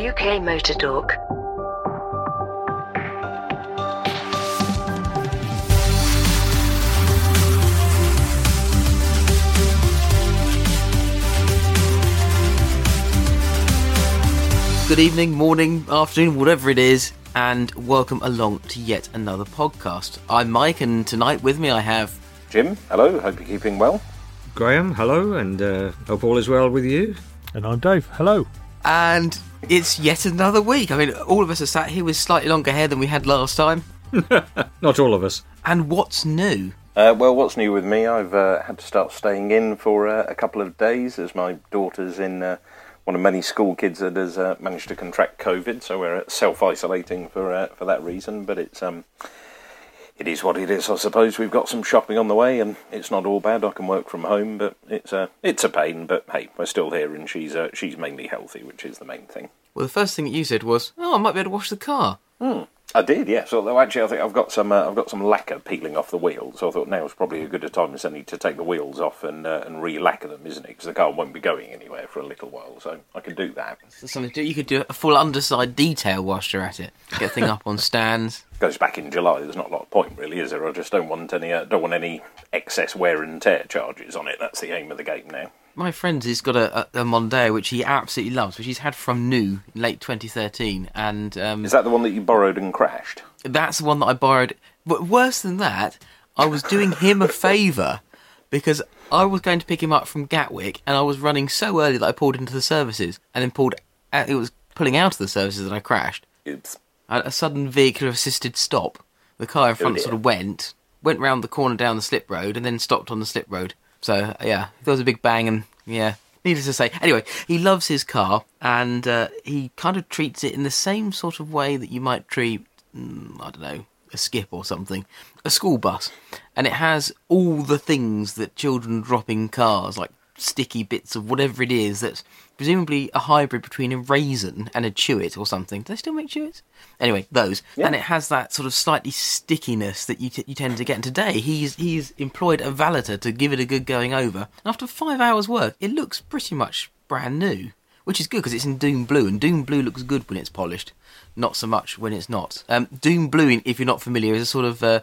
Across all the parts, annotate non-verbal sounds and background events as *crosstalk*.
UK Motor Talk. Good evening, morning, afternoon, whatever it is, and welcome along to yet another podcast. I'm Mike, and tonight with me I have Jim, hello. Hope you're keeping well. Graham, hello, and uh, hope all is well with you. And I'm Dave. Hello. and it's yet another week. I mean, all of us are sat here with slightly longer hair than we had last time. *laughs* Not all of us. And what's new? Uh, well, what's new with me? I've uh, had to start staying in for uh, a couple of days as my daughter's in uh, one of many school kids that has uh, managed to contract COVID, so we're uh, self isolating for uh, for that reason. But it's um, it is what it is, I suppose. We've got some shopping on the way, and it's not all bad. I can work from home, but it's a it's a pain. But hey, we're still here, and she's uh, she's mainly healthy, which is the main thing. Well, the first thing that you said was, "Oh, I might be able to wash the car." I did, yes. Although actually, I think I've got some uh, I've got some lacquer peeling off the wheels. So I thought now is probably a good a time as any to take the wheels off and uh, and re-lacquer them, isn't it? Because the car won't be going anywhere for a little while, so I can do that. Something to do. You could do a full underside detail whilst you're at it. Get the thing up on *laughs* stands. Goes back in July. There's not a lot of point, really, is there? I just don't want any uh, don't want any excess wear and tear charges on it. That's the aim of the game now. My friend has got a, a, a Mondeo which he absolutely loves, which he's had from new in late 2013, and um, Is that the one that you borrowed and crashed? That's the one that I borrowed. But worse than that, I was doing him a favour because I was going to pick him up from Gatwick and I was running so early that I pulled into the services and then pulled. Out, it was pulling out of the services that I crashed. It's I had a sudden vehicular assisted stop. The car in front dear. sort of went, went round the corner down the slip road and then stopped on the slip road. So yeah, there was a big bang and yeah. Needless to say, anyway, he loves his car and uh, he kind of treats it in the same sort of way that you might treat mm, I don't know, a skip or something, a school bus, and it has all the things that children drop in cars, like sticky bits of whatever it is that's presumably a hybrid between a raisin and a chewit or something. Do they still make chewits? Anyway, those, and it has that sort of slightly stickiness that you t- you tend to get. And today, he's he's employed a valeter to give it a good going over. And after five hours' work, it looks pretty much brand new which is good because it's in Doom Blue, and Doom Blue looks good when it's polished, not so much when it's not. Um, Doom Blue, if you're not familiar, is a sort of uh,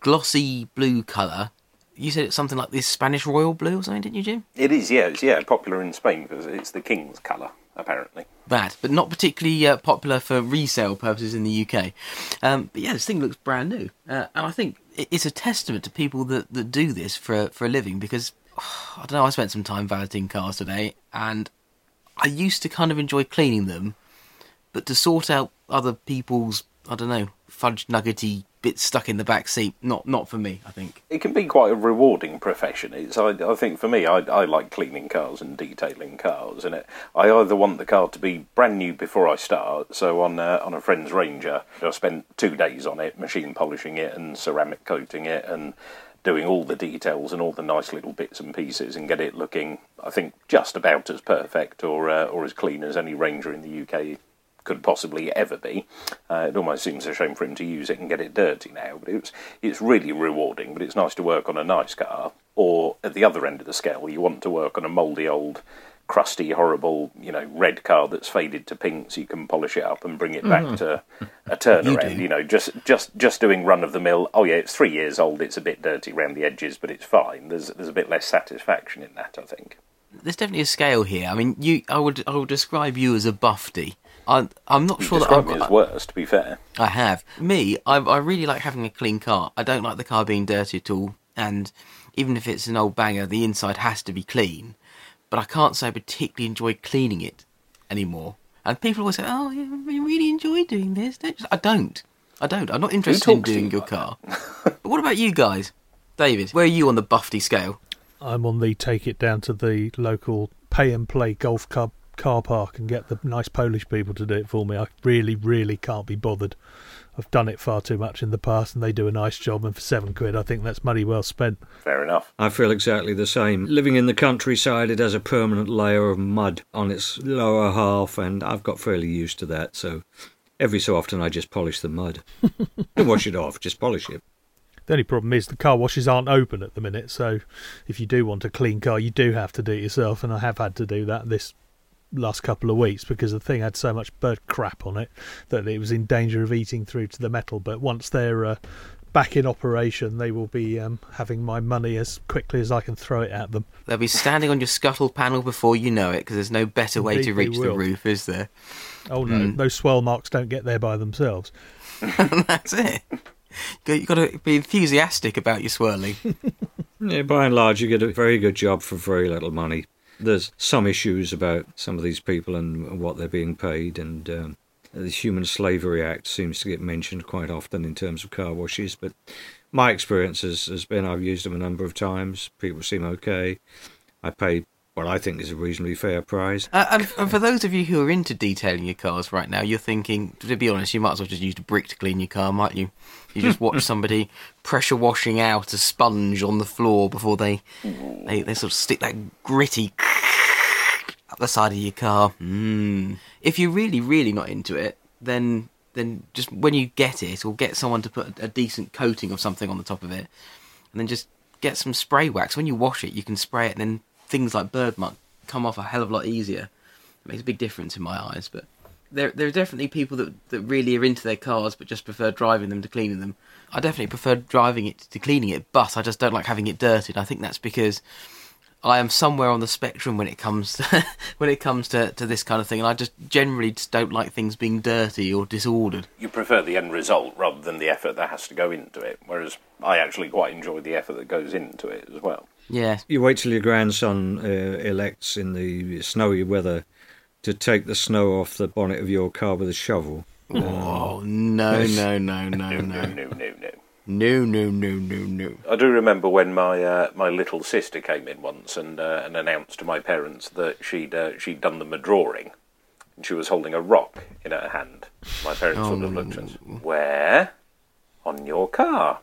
glossy blue colour. You said it's something like this Spanish royal blue or something, didn't you, Jim? it is yeah it's yeah popular in Spain because it's the king's colour apparently. Bad, but not particularly uh, popular for resale purposes in the UK. Um, but yeah, this thing looks brand new, uh, and I think it's a testament to people that, that do this for for a living because *sighs* I don't know. I spent some time valeting cars today, and I used to kind of enjoy cleaning them, but to sort out other people's I don't know fudge nuggety bits stuck in the back seat, not not for me. I think. It can be quite a rewarding profession. It's, I, I think for me, I, I like cleaning cars and detailing cars, and it, I either want the car to be brand new before I start. So on uh, on a friend's Ranger, I spent two days on it, machine polishing it and ceramic coating it, and doing all the details and all the nice little bits and pieces, and get it looking, I think, just about as perfect or uh, or as clean as any Ranger in the UK could possibly ever be. Uh, it almost seems a shame for him to use it and get it dirty now, but it's it's really rewarding. But it's nice to work on a nice car. Or at the other end of the scale, you want to work on a mouldy old, crusty, horrible, you know, red car that's faded to pink, so you can polish it up and bring it back to a *laughs* turnaround. You, know, just just just doing run of the mill. Oh yeah, it's three years old. It's a bit dirty around the edges, but it's fine. There's there's a bit less satisfaction in that, I think. There's definitely a scale here. I mean, you, I would, I would describe you as a buffy. I, I'm not You sure that describe I've me got, as worse, to be fair. I have. Me, I, I really like having a clean car. I don't like the car being dirty at all. And even if it's an old banger, the inside has to be clean. But I can't say I particularly enjoy cleaning it anymore. And people always say, "Oh, you you really enjoy doing this." Don't you?" I don't. I don't. I'm not interested in doing you your car. *laughs* but what about you guys, David? Where are you on the buffy scale? I'm on the take it down to the local pay and play golf club car park and get the nice Polish people to do it for me. I really, really can't be bothered. I've done it far too much in the past and they do a nice job and for seven quid I think that's money well spent. Fair enough. I feel exactly the same. Living in the countryside, it has a permanent layer of mud on its lower half, and I've got fairly used to that, so every so often I just polish the mud. *laughs* Don't wash it off, just polish it. The only problem is the car washes aren't open at the minute, so if you do want a clean car, you do have to do it yourself, and I have had to do that this last couple of weeks because the thing had so much bird crap on it that it was in danger of eating through to the metal. But once they're uh, back in operation, they will be um, having my money as quickly as I can throw it at them. They'll be standing on your scuttle panel before you know it, because there's no better way Indeed to reach the roof, is there? Oh no, Mm. those swirl marks don't get there by themselves. *laughs* That's it. You've got to be enthusiastic about your swirling. *laughs* Yeah, by and large, you get a very good job for very little money. There's some issues about some of these people and what they're being paid, and um, the Human Slavery Act seems to get mentioned quite often in terms of car washes. But my experience has, has been I've used them a number of times. People seem okay. I pay what I think is a reasonably fair price. Uh, and, and for those of you who are into detailing your cars right now, you're thinking, to be honest, you might as well just use a brick to clean your car, might you? You just watch *laughs* somebody pressure washing out a sponge on the floor before they, they, they sort of stick that gritty *laughs* up the side of your car. Mm. If you're really, really not into it, then then just when you get it, or get someone to put a, a decent coating of something on the top of it, and then just get some spray wax. When you wash it, you can spray it, and then things like bird muck come off a hell of a lot easier. It makes a big difference in my eyes, but there there are definitely people that that really are into their cars, but just prefer driving them to cleaning them. I definitely prefer driving it to cleaning it, but I just don't like having it dirtied. I think that's because I am somewhere on the spectrum when it comes to, *laughs* when it comes to, to this kind of thing, and I just generally just don't like things being dirty or disordered. You prefer the end result rather than the effort that has to go into it, whereas I actually quite enjoy the effort that goes into it as well. Yeah, You wait till your grandson uh, elects in the snowy weather to take the snow off the bonnet of your car with a shovel. Oh no no no no *laughs* No, no, no no, no, no. no no no no no. I do remember when my uh, my little sister came in once and uh, and announced to my parents that she'd uh, she'd done them a drawing, and she was holding a rock in her hand. My parents sort of looked at us, where? On your car,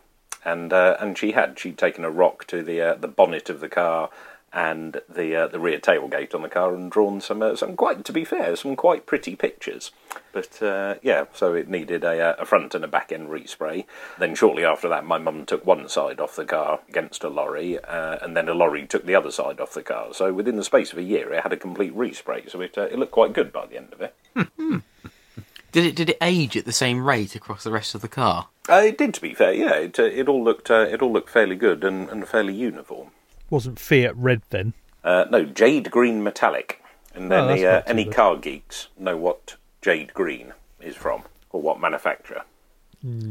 and uh, and she had she'd taken a rock to the uh, the bonnet of the car and the uh, the rear tailgate on the car and drawn some uh, some quite to be fair some quite pretty pictures. But uh, yeah, so it needed a, uh, a front and a back end respray. Then shortly after that, my mum took one side off the car against a lorry, uh, and then a lorry took the other side off the car. So within the space of a year, it had a complete respray. So it uh, it looked quite good by the end of it. *laughs* Did it did it age at the same rate across the rest of the car? Uh, it did, to be fair. Yeah, it uh, it all looked uh, it all looked fairly good and, and fairly uniform. Wasn't Fiat red then? Uh, no, jade green metallic. And Oh, any uh, any bad. car geeks know what jade green is from or what manufacturer.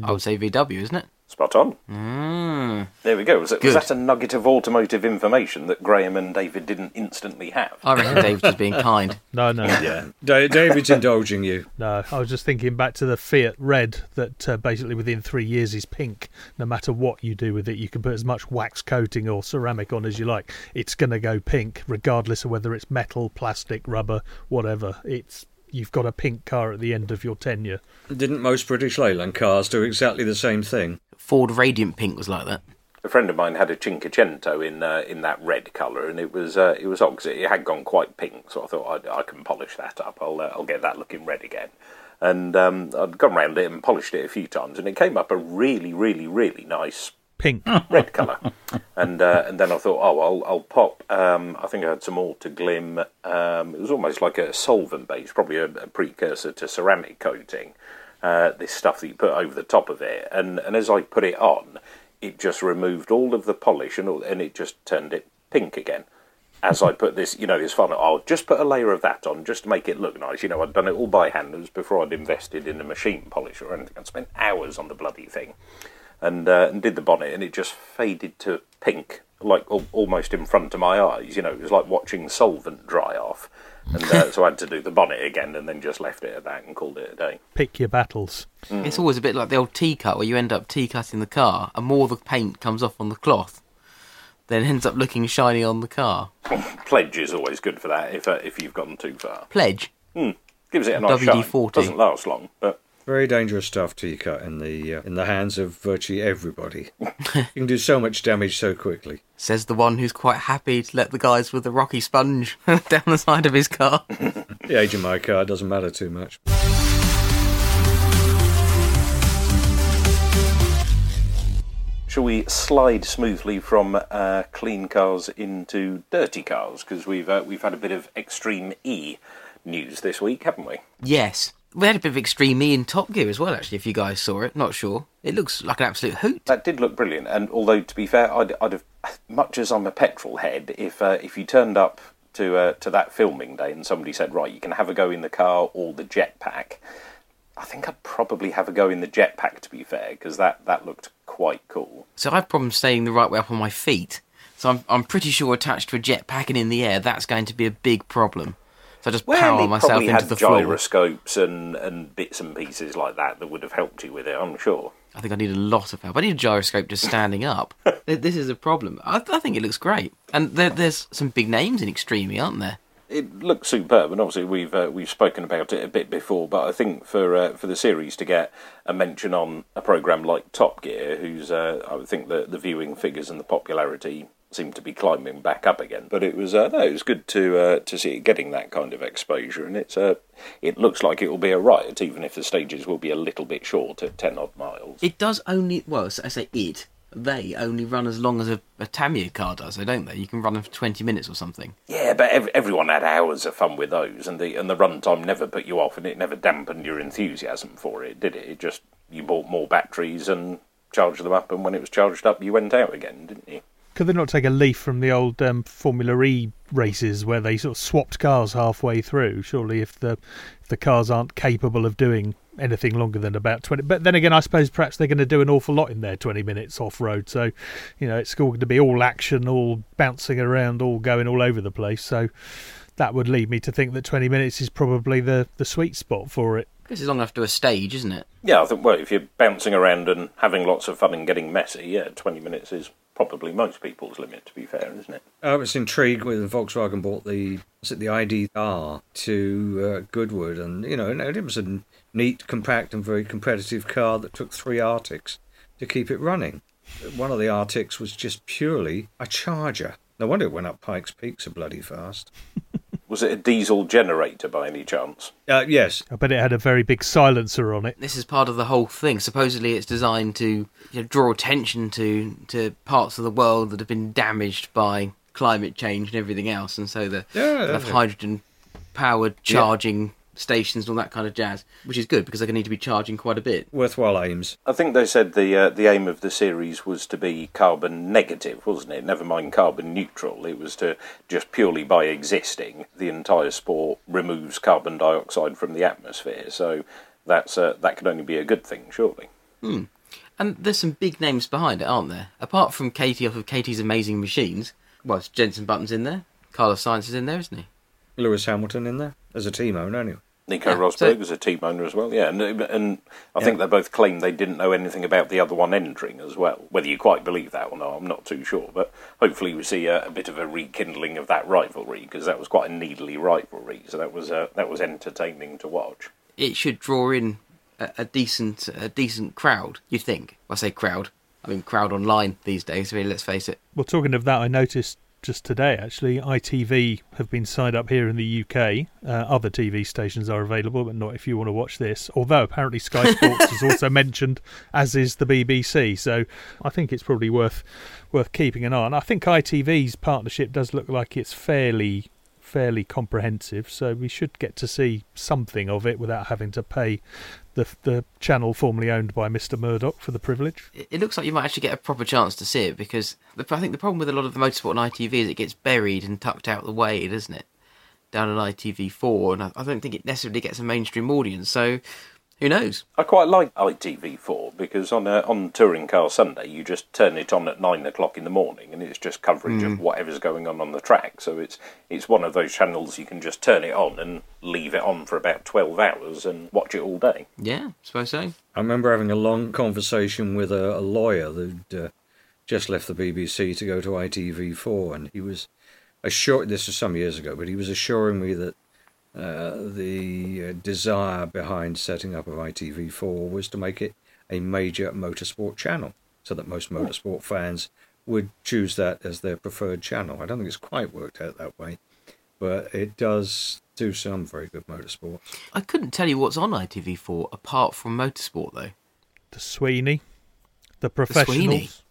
I would say VW, isn't it? Spot on. Mm. There we go. Was, it, was that a nugget of automotive information that Graham and David didn't instantly have? I reckon Dave's just being kind. *laughs* No, no, Yeah. Da- David's indulging you. no. I was just thinking back to the Fiat red that uh, basically within three years is pink. No matter what you do with it, you can put as much wax coating or ceramic on as you like. It's going to go pink, regardless of whether it's metal, plastic, rubber, whatever. It's you've got a pink car at the end of your tenure. Didn't most British Leyland cars do exactly the same thing? Ford Radiant Pink was like that. A friend of mine had a Cinquecento in uh, in that red colour, and it was uh, it was opposite. It had gone quite pink, so I thought I, I can polish that up. I'll uh, I'll get that looking red again. And um, I'd gone round it and polished it a few times, and it came up a really, really, really nice Pink. *laughs* red colour. and uh, and then I thought, oh, I'll I'll pop. Um, I think I had some Autoglym. Um, it was almost like a solvent base, probably a, a precursor to ceramic coating. Uh, this stuff that you put over the top of it, and and as I put it on, it just removed all of the polish and all, and it just turned it pink again. As I put this, you know, this fun. I'll just put a layer of that on just to make it look nice. You know, I'd done it all by hand. It was before I'd invested in a machine polish or anything. I'd spent hours on the bloody thing and uh, and did the bonnet, and it just faded to pink, like al- almost in front of my eyes. You know, it was like watching solvent dry off. And uh, so I had to do the bonnet again, and then just left it at that and called it a day. Pick your battles. It's always a bit like the old T-Cut where you end up T-Cutting the car and more of the paint comes off on the cloth then ends up looking shiny on the car. *laughs* Pledge is always good for that if uh, if you've gone too far. Pledge. Gives it a nice shine. WD-40. Doesn't last long, but Very dangerous stuff to you cut in the uh, in the hands of virtually everybody. *laughs* you can do so much damage so quickly. Says the one who's quite happy to let the guys with the rocky sponge *laughs* down the side of his car. *laughs* The age of my car doesn't matter too much. shall we slide smoothly from uh, clean cars into dirty cars? Because we've uh, we've had a bit of extreme E news this week, haven't we? Yes. We had a bit of Extreme E in Top Gear as well, actually, if you guys saw it. Not sure. It looks like an absolute hoot. That did look brilliant, and although to be fair, I'd, I'd have, much as I'm a petrol head, if uh, if you turned up to uh, to that filming day and somebody said, right, you can have a go in the car or the jetpack, I think I'd probably have a go in the jetpack. To be fair, because that that looked quite cool. So I have problems staying the right way up on my feet. So I'm, I'm pretty sure attached to a jetpack and in the air, that's going to be a big problem. So I just Well, power myself probably into had the floor. gyroscopes and, and bits and pieces like that that would have helped you with it. I'm sure. I think I need a lot of help. I need a gyroscope just standing up. *laughs* This is a problem. I, I think it looks great. And there, there's some big names in Extreme, aren't there? It looks superb, and obviously we've uh, we've spoken about it a bit before. But I think for uh, for the series to get a mention on a program like Top Gear, who's uh, I would think the the viewing figures and the popularity seem to be climbing back up again. But it was uh, no, it was good to uh, to see it getting that kind of exposure, and it's uh, it looks like it will be a riot, even if the stages will be a little bit short at ten odd miles. It does only, well, I say it, they only run as long as a, a Tamiya car does, though, don't they? You can run them for 20 minutes or something. Yeah, but ev- everyone had hours of fun with those, and the and the runtime never put you off, and it never dampened your enthusiasm for it, did it? It just you bought more batteries and charged them up, and when it was charged up, you went out again, didn't you? Could they not take a leaf from the old um, Formula E races where they sort of swapped cars halfway through? Surely, if the if the cars aren't capable of doing anything longer than about twenty, but then again, I suppose perhaps they're going to do an awful lot in their twenty minutes off road. So, you know, it's going to be all action, all bouncing around, all going all over the place. So, that would lead me to think that twenty minutes is probably the the sweet spot for it. this is long enough to a stage, isn't it? Yeah, I think well, if you're bouncing around and having lots of fun and getting messy, yeah, twenty minutes is probably most people's limit. To be fair, isn't it? I was intrigued when Volkswagen bought the was it the ID.R to uh, Goodwood, and you know, it was a neat, compact, and very competitive car that took three Arctics to keep it running. One of the Arctics was just purely a charger. No wonder it went up Pikes Peak so bloody fast. *laughs* Was it a diesel generator by any chance? Uh, yes, I bet it had a very big silencer on it. This is part of the whole thing. Supposedly, it's designed to you know, draw attention to to parts of the world that have been damaged by climate change and everything else, and so the Yeah, they have hydrogen powered charging stations and all that kind of jazz, which is good because they're going to need to be charging quite a bit. worthwhile aims. I think they said the uh, the aim of the series was to be carbon negative, wasn't it? Never mind carbon neutral. It was to just purely by existing, the entire sport removes carbon dioxide from the atmosphere. So that's uh, that can only be a good thing, surely. And there's some big names behind it, aren't there? Apart from Katie off of Katie's Amazing Machines, well, it's Jensen Button's in there. Carlos Sainz is in there, isn't he? Lewis Hamilton in there as a team owner, anyway. Nico Yeah, Rosberg so- was a team owner as well, yeah, and and I think they both claimed they didn't know anything about the other one entering as well. Whether you quite believe that or not, I'm not too sure, but hopefully we see a, a bit of a rekindling of that rivalry because that was quite a needly rivalry, so that was uh, that was entertaining to watch. It should draw in a, a decent a decent crowd. You'd think. I say crowd. I mean crowd online these days. Really, let's face it. Well, talking of that, I noticed just today actually ITV have been signed up here in the UK. Uh, other TV stations are available, but not if you want to watch this. Although apparently Sky *laughs* Sports is also mentioned, as is the BBC. So I think it's probably worth worth keeping an eye on. I think ITV's partnership does look like it's fairly fairly comprehensive, so we should get to see something of it without having to pay the the channel formerly owned by Mr Murdoch for the privilege. It, looks like you might actually get a proper chance to see it because the, I think the problem with a lot of the motorsport on ITV is it gets buried and tucked out the way, doesn't it? Down on ITV4, and I, I don't think it necessarily gets a mainstream audience. So who knows? I quite like ITV4 because on uh, on Touring Car Sunday you just turn it on at nine o'clock in the morning and it's just coverage of whatever's going on on the track. So it's it's one of those channels you can just turn it on and leave it on for about twelve hours and watch it all day. Yeah, suppose so. I remember having a long conversation with a, a lawyer who'd uh, just left the BBC to go to ITV4, and he was assured. This was some years ago, but he was assuring me that the uh, desire behind setting up of ITV4 was to make it a major motorsport channel, so that most motorsport fans would choose that as their preferred channel. I don't think it's quite worked out that way, but it does do some very good motorsport. I couldn't tell you what's on ITV4 apart from motorsport though. The Sweeney, the Sweeney? professionals.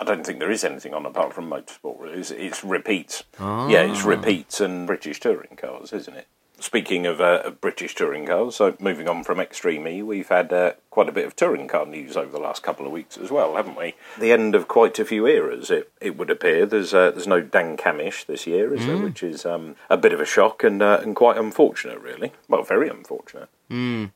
I don't think there is anything on apart from motorsport. It's, it's repeats. Ah. Yeah, it's repeats and British touring cars, isn't it? Speaking of, uh, of British touring cars, so moving on from Extreme E, we've had uh, quite a bit of touring car news over the last couple of weeks as well, haven't we? The end of quite a few eras, it, it would appear. There's uh, there's no Dan Cammish this year, is there? Which is um, a bit of a shock and uh, and quite unfortunate, really. Well, very unfortunate.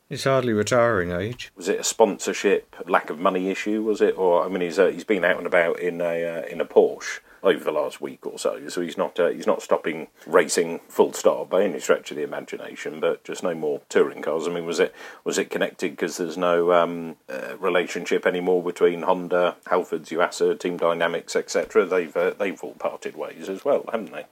He's hardly retiring age. Was it a sponsorship lack of money issue? Was it, or I mean, he's uh, he's been out and about in a uh, in a Porsche over the last week or so, so he's not uh, he's not stopping racing full stop by any stretch of the imagination. But just no more touring cars. I mean, was it was it connected because there's no um, uh, relationship anymore between Honda, Halfords, Yuasa, Team Dynamics, etc. They've uh, they've all parted ways as well, haven't they?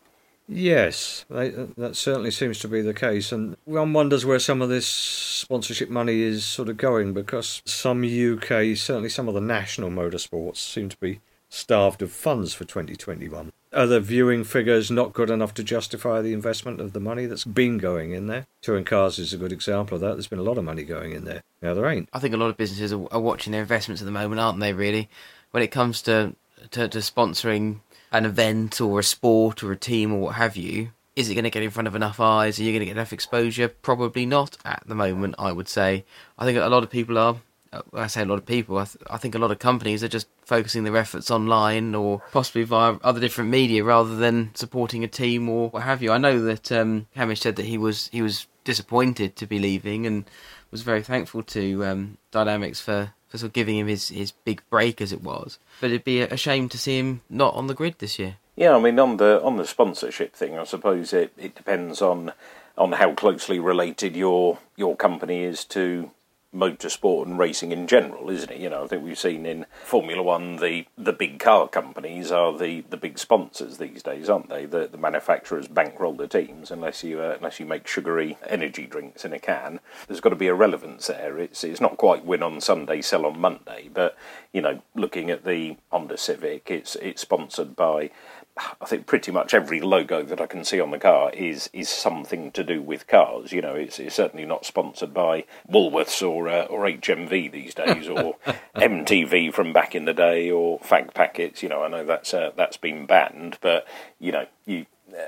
Yes, they, that certainly seems to be the case, and one wonders where some of this sponsorship money is sort of going because some UK, certainly some of the national motorsports, seem to be starved of funds for 2021. Are the viewing figures not good enough to justify the investment of the money that's been going in there? Touring cars is a good example of that. There's been a lot of money going in there. Now there ain't. I think a lot of businesses are, watching their investments at the moment, aren't they? Really, when it comes to, to to sponsoring an event or a sport or a team or what have you, is it going to get in front of enough eyes? Are you going to get enough exposure? Probably not at the moment. I would say. I think a lot of people are. Uh, I say a lot of people, I, th- I think a lot of companies are just focusing their efforts online or possibly via other different media rather than supporting a team or what have you. I know that um, Cammish said that he was he was disappointed to be leaving and was very thankful to um, Dynamics for, for sort of giving him his, his big break as it was. But it'd be a shame to see him not on the grid this year. Yeah, I mean on the on the sponsorship thing, I suppose it, it depends on on how closely related your your company is to motorsport and racing in general, isn't it? You know, I think we've seen in Formula One the the big car companies are the, the big sponsors these days, aren't they? The the manufacturers bankroll the teams unless you uh, unless you make sugary energy drinks in a can. There's got to be a relevance there. It's it's not quite win on Sunday, sell on Monday, but you know, looking at the Honda Civic, it's it's sponsored by I think pretty much every logo that I can see on the car is is something to do with cars. You know, it's, it's certainly not sponsored by Woolworths or uh, or HMV these days, or *laughs* MTV from back in the day, or fag packets. You know, I know that's uh, that's been banned, but you know, you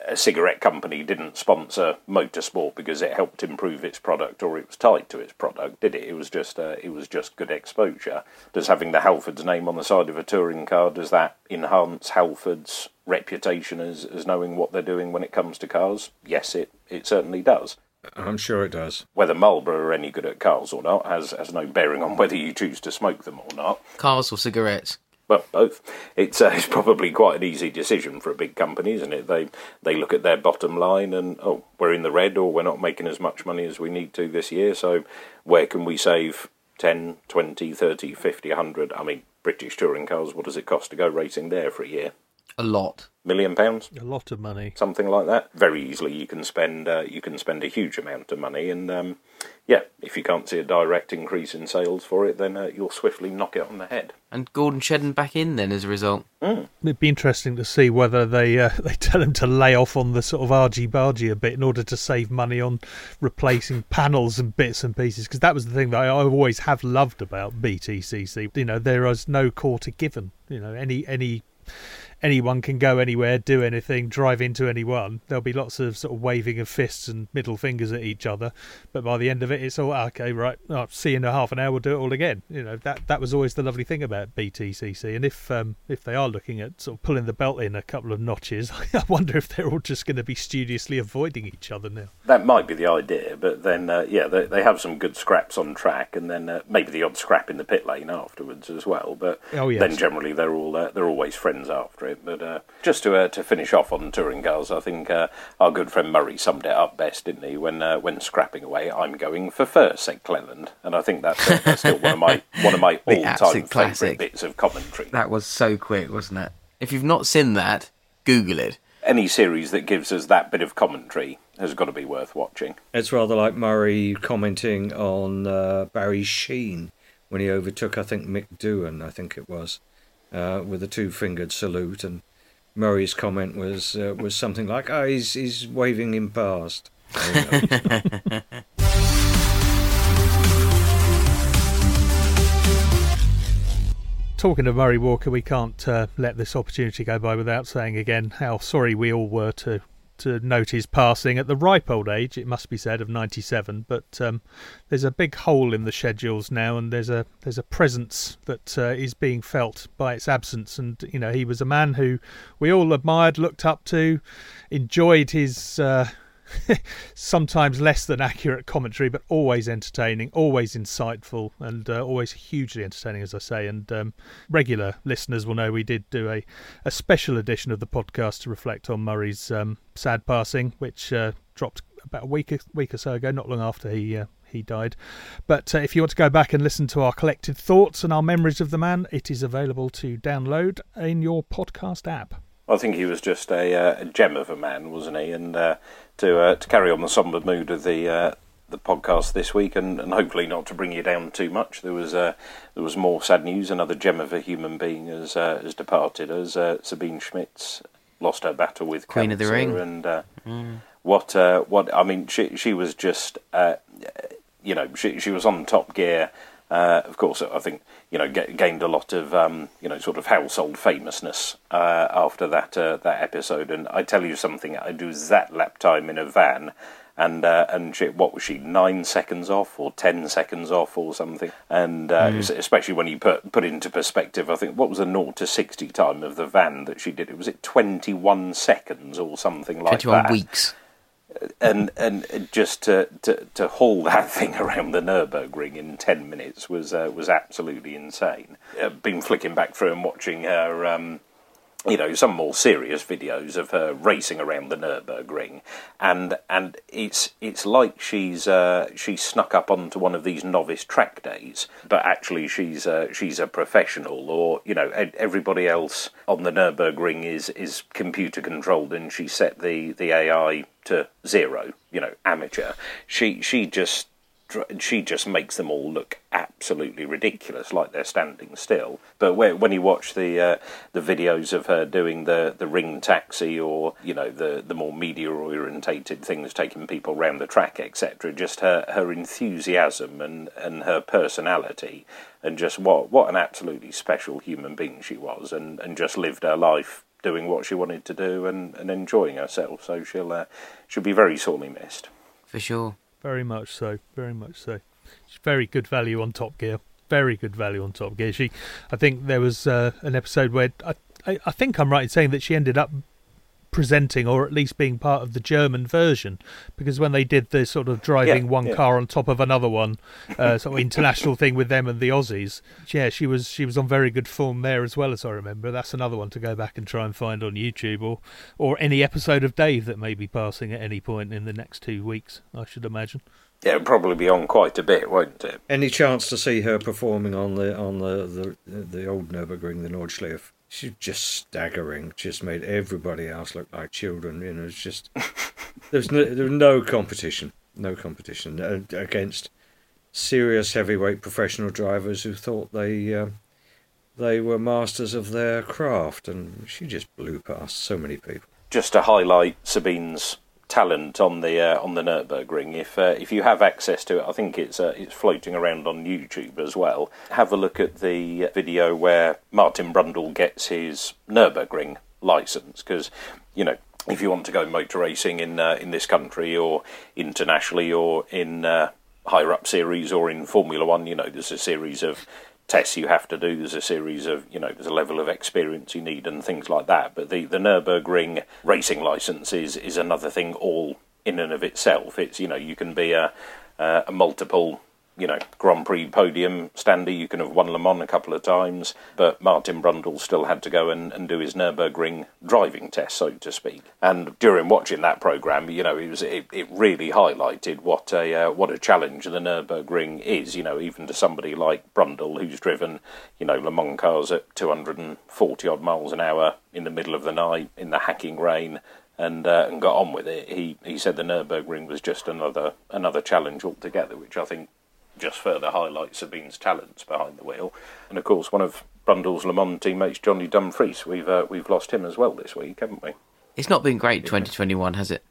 a cigarette company didn't sponsor motorsport because it helped improve its product or it was tied to its product, did it? It was just uh, it was just good exposure. Does having the Halfords name on the side of a touring car does that enhance Halford's reputation as as knowing what they're doing when it comes to cars? Yes, it it certainly does. I'm sure it does. Whether Marlboro are any good at cars or not has has no bearing on whether you choose to smoke them or not. Cars or cigarettes? Well, both. It's uh, *laughs* it's probably quite an easy decision for a big company, isn't it? They they look at their bottom line and oh, we're in the red or we're not making as much money as we need to this year. So where can we save 10, 20, 30, 50, 100? I mean, British touring cars, what does it cost to go racing there for a year? A lot. Million pounds, A lot of money. something like that. Very easily, you can spend uh, you can spend a huge amount of money, and um, yeah, if you can't see a direct increase in sales for it, then uh, you'll swiftly knock it on the head. And Gordon Shedden back in then as a result. It'd be interesting to see whether they uh, *laughs* they tell him to lay off on the sort of argy bargy a bit in order to save money on replacing panels and bits and pieces. Because that was the thing that I always have loved about BTCC. You know, there is no quarter given. You know, any any anyone can go anywhere, do anything, drive into anyone. There'll be lots of sort of waving of fists and middle fingers at each other, but by the end of it, it's all okay. Right, I'll see you in a half an hour. We'll do it all again. You know that that was always the lovely thing about BTCC. And if um, if they are looking at sort of pulling the belt in a couple of notches, *laughs* I wonder if they're all just going to be studiously avoiding each other now. That might be the idea, but then uh, yeah, they, they have some good scraps on track, and then uh, maybe the odd scrap in the pit lane afterwards as well. But Oh, yes. then generally they're all uh, they're always friends after it. But uh, just to uh, to finish off on touring cars, I think uh, our good friend Murray summed it up best, didn't he? When uh, when scrapping away, I'm going for first, said Cleland, and I think that's, uh, that's still one of my *laughs* one of my all time favourite bits of commentary. That was so quick, wasn't it? If you've not seen that, Google it. Any series that gives us that bit of commentary has got to be worth watching. It's rather like Murray commenting on uh, Barry Sheene when he overtook, I think, Mick Doohan, I think it was, uh, with a two-fingered salute, and Murray's comment was uh, was something like, "Oh, he's he's waving him past." *laughs* Talking of Murray Walker, we can't uh, let this opportunity go by without saying again how sorry we all were to to note his passing at the ripe old age, it must be said, of 97. But um, there's a big hole in the schedules now, and there's a there's a presence that uh, is being felt by its absence. And you know, he was a man who we all admired, looked up to, enjoyed his. Uh, *laughs* sometimes less than accurate commentary, but always entertaining, always insightful, and uh, always hugely entertaining, as I say. And um, regular listeners will know we did do a, a special edition of the podcast to reflect on Murray's um, sad passing, which uh, dropped about a week a week or so ago, not long after he. Uh, he died. But uh, if you want to go back and listen to our collected thoughts and our memories of the man, it is available to download in your podcast app. I think he was just a, uh, a gem of a man, wasn't he? And uh, to uh, to carry on the sombre mood of the uh, the podcast this week, and, and hopefully not to bring you down too much. There was uh, there was more sad news. Another gem of a human being has uh, has departed. As uh, Sabine Schmitz lost her battle with Queen cancer, of the Ring. and uh, Mm. what uh, what I mean, she she was just uh, you know she she was on Top Gear. Uh, of course, I think you know ga- gained a lot of um, you know sort of household famousness uh, after that uh, that episode. And I tell you something, I do that lap time in a van, and uh, and she, what was she nine seconds off or ten seconds off or something? And uh, es- especially when you put put into perspective, I think what was the naught to sixty time of the van that she did? It was it twenty one seconds or something like Twenty-one that weeks. And and just to, to to haul that *laughs* thing around the Nurburgring in ten minutes was uh, was absolutely insane. I've been flicking back through and watching her. Um, you know some more serious videos of her racing around the Nurburgring, and and it's it's like she's uh, she's snuck up onto one of these novice track days, but actually she's uh, she's a professional, or you know everybody else on the Nurburgring is is computer controlled, and she set the the AI to zero, you know amateur. She she just she just makes them all look absolutely ridiculous, like they're standing still. But when, you watch the uh, the videos of her doing the, the ring taxi, or you know the the more media orientated things, taking people around the track, etc., just her her enthusiasm and and her personality, and just what what an absolutely special human being she was, and and just lived her life doing what she wanted to do and, and enjoying herself. So she'll uh, she'll be very sorely missed. For sure. Very much so. Very much so. It's very good value on Top Gear. Very good value on Top Gear. She, I think there was uh, an episode where I, I, I think I'm right in saying that she ended up presenting or at least being part of the German version because when they did the sort of driving Yeah, one yeah. car on top of another one uh, sort of international thing with them and the Aussies yeah she was she was on very good form there as well as I remember that's another one to go back and try and find on YouTube or or any episode of Dave that may be passing at any point in the next two weeks I should imagine Yeah, it'll probably be on quite a bit, won't it? Any chance to see her performing on the on the the, the old Nurburgring, the Nordschleife? She's just staggering. Just made everybody else look like children. You know, it's just *laughs* there's no there's no competition, no competition uh, against serious heavyweight professional drivers who thought they uh, they were masters of their craft, and she just blew past so many people. Just to highlight Sabine's talent on the uh, on the Nurburgring, if uh, if you have access to it, I think it's uh, it's floating around on YouTube as well. Have a look at the video where Martin Brundle gets his Nurburgring license, because you know if you want to go motor racing in uh, in this country or internationally or in uh, higher up series or in Formula One, you know there's a series of tests you have to do. There's a series of, you know, there's a level of experience you need and things like that. But the, the Nürburgring racing license is, is another thing all in and of itself. It's, you know, you can be a, a multiple, you know, Grand Prix podium stander. You can have won Le Mans a couple of times. But Martin Brundle still had to go and, and do his Nürburgring driving test, so to speak. And during watching that programme, you know, it was it, it really highlighted what a uh, what a challenge the Nürburgring is. You know, even to somebody like Brundle, who's driven, you know, Le Mans cars at 240 odd miles an hour in the middle of the night in the hacking rain. And, uh, and got on with it. He he said the Nürburgring was just another another challenge altogether, which I think just further highlights Sabine's talents behind the wheel. And of course, one of Brundle's Le Mans teammates, Johnny Dumfries, we've uh, we've lost him as well this week, haven't we? It's not been great 2021, has it?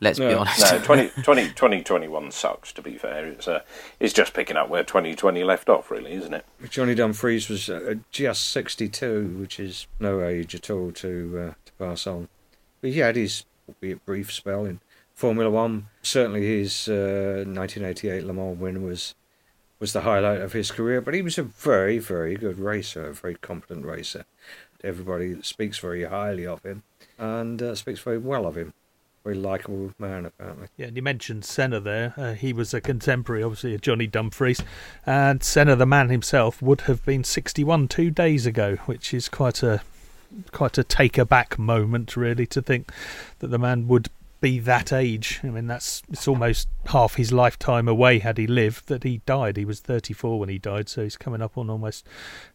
Let's be honest. No, 20, *laughs* 20, 2021 sucks. To be fair, it's uh, it's just picking up where 2020 left off, really, isn't it? Johnny Dumfries was uh, just 62, which is no age at all to uh, to pass on. But he had his albeit brief spell in Formula One. Certainly, his uh, 1988 Le Mans win was was the highlight of his career. But he was a very, very good racer, a very competent racer. Everybody speaks very highly of him and uh, speaks very well of him. Very likable man, apparently. Yeah, and you mentioned Senna there. Uh, he was a contemporary, obviously, of Johnny Dumfries. And Senna, the man himself, would have been 61 two days ago, which is quite a quite a take aback moment, really, to think that the man would be that age. I mean, that's it's almost half his lifetime away had he lived that he died. He was 34 when he died, so he's coming up on almost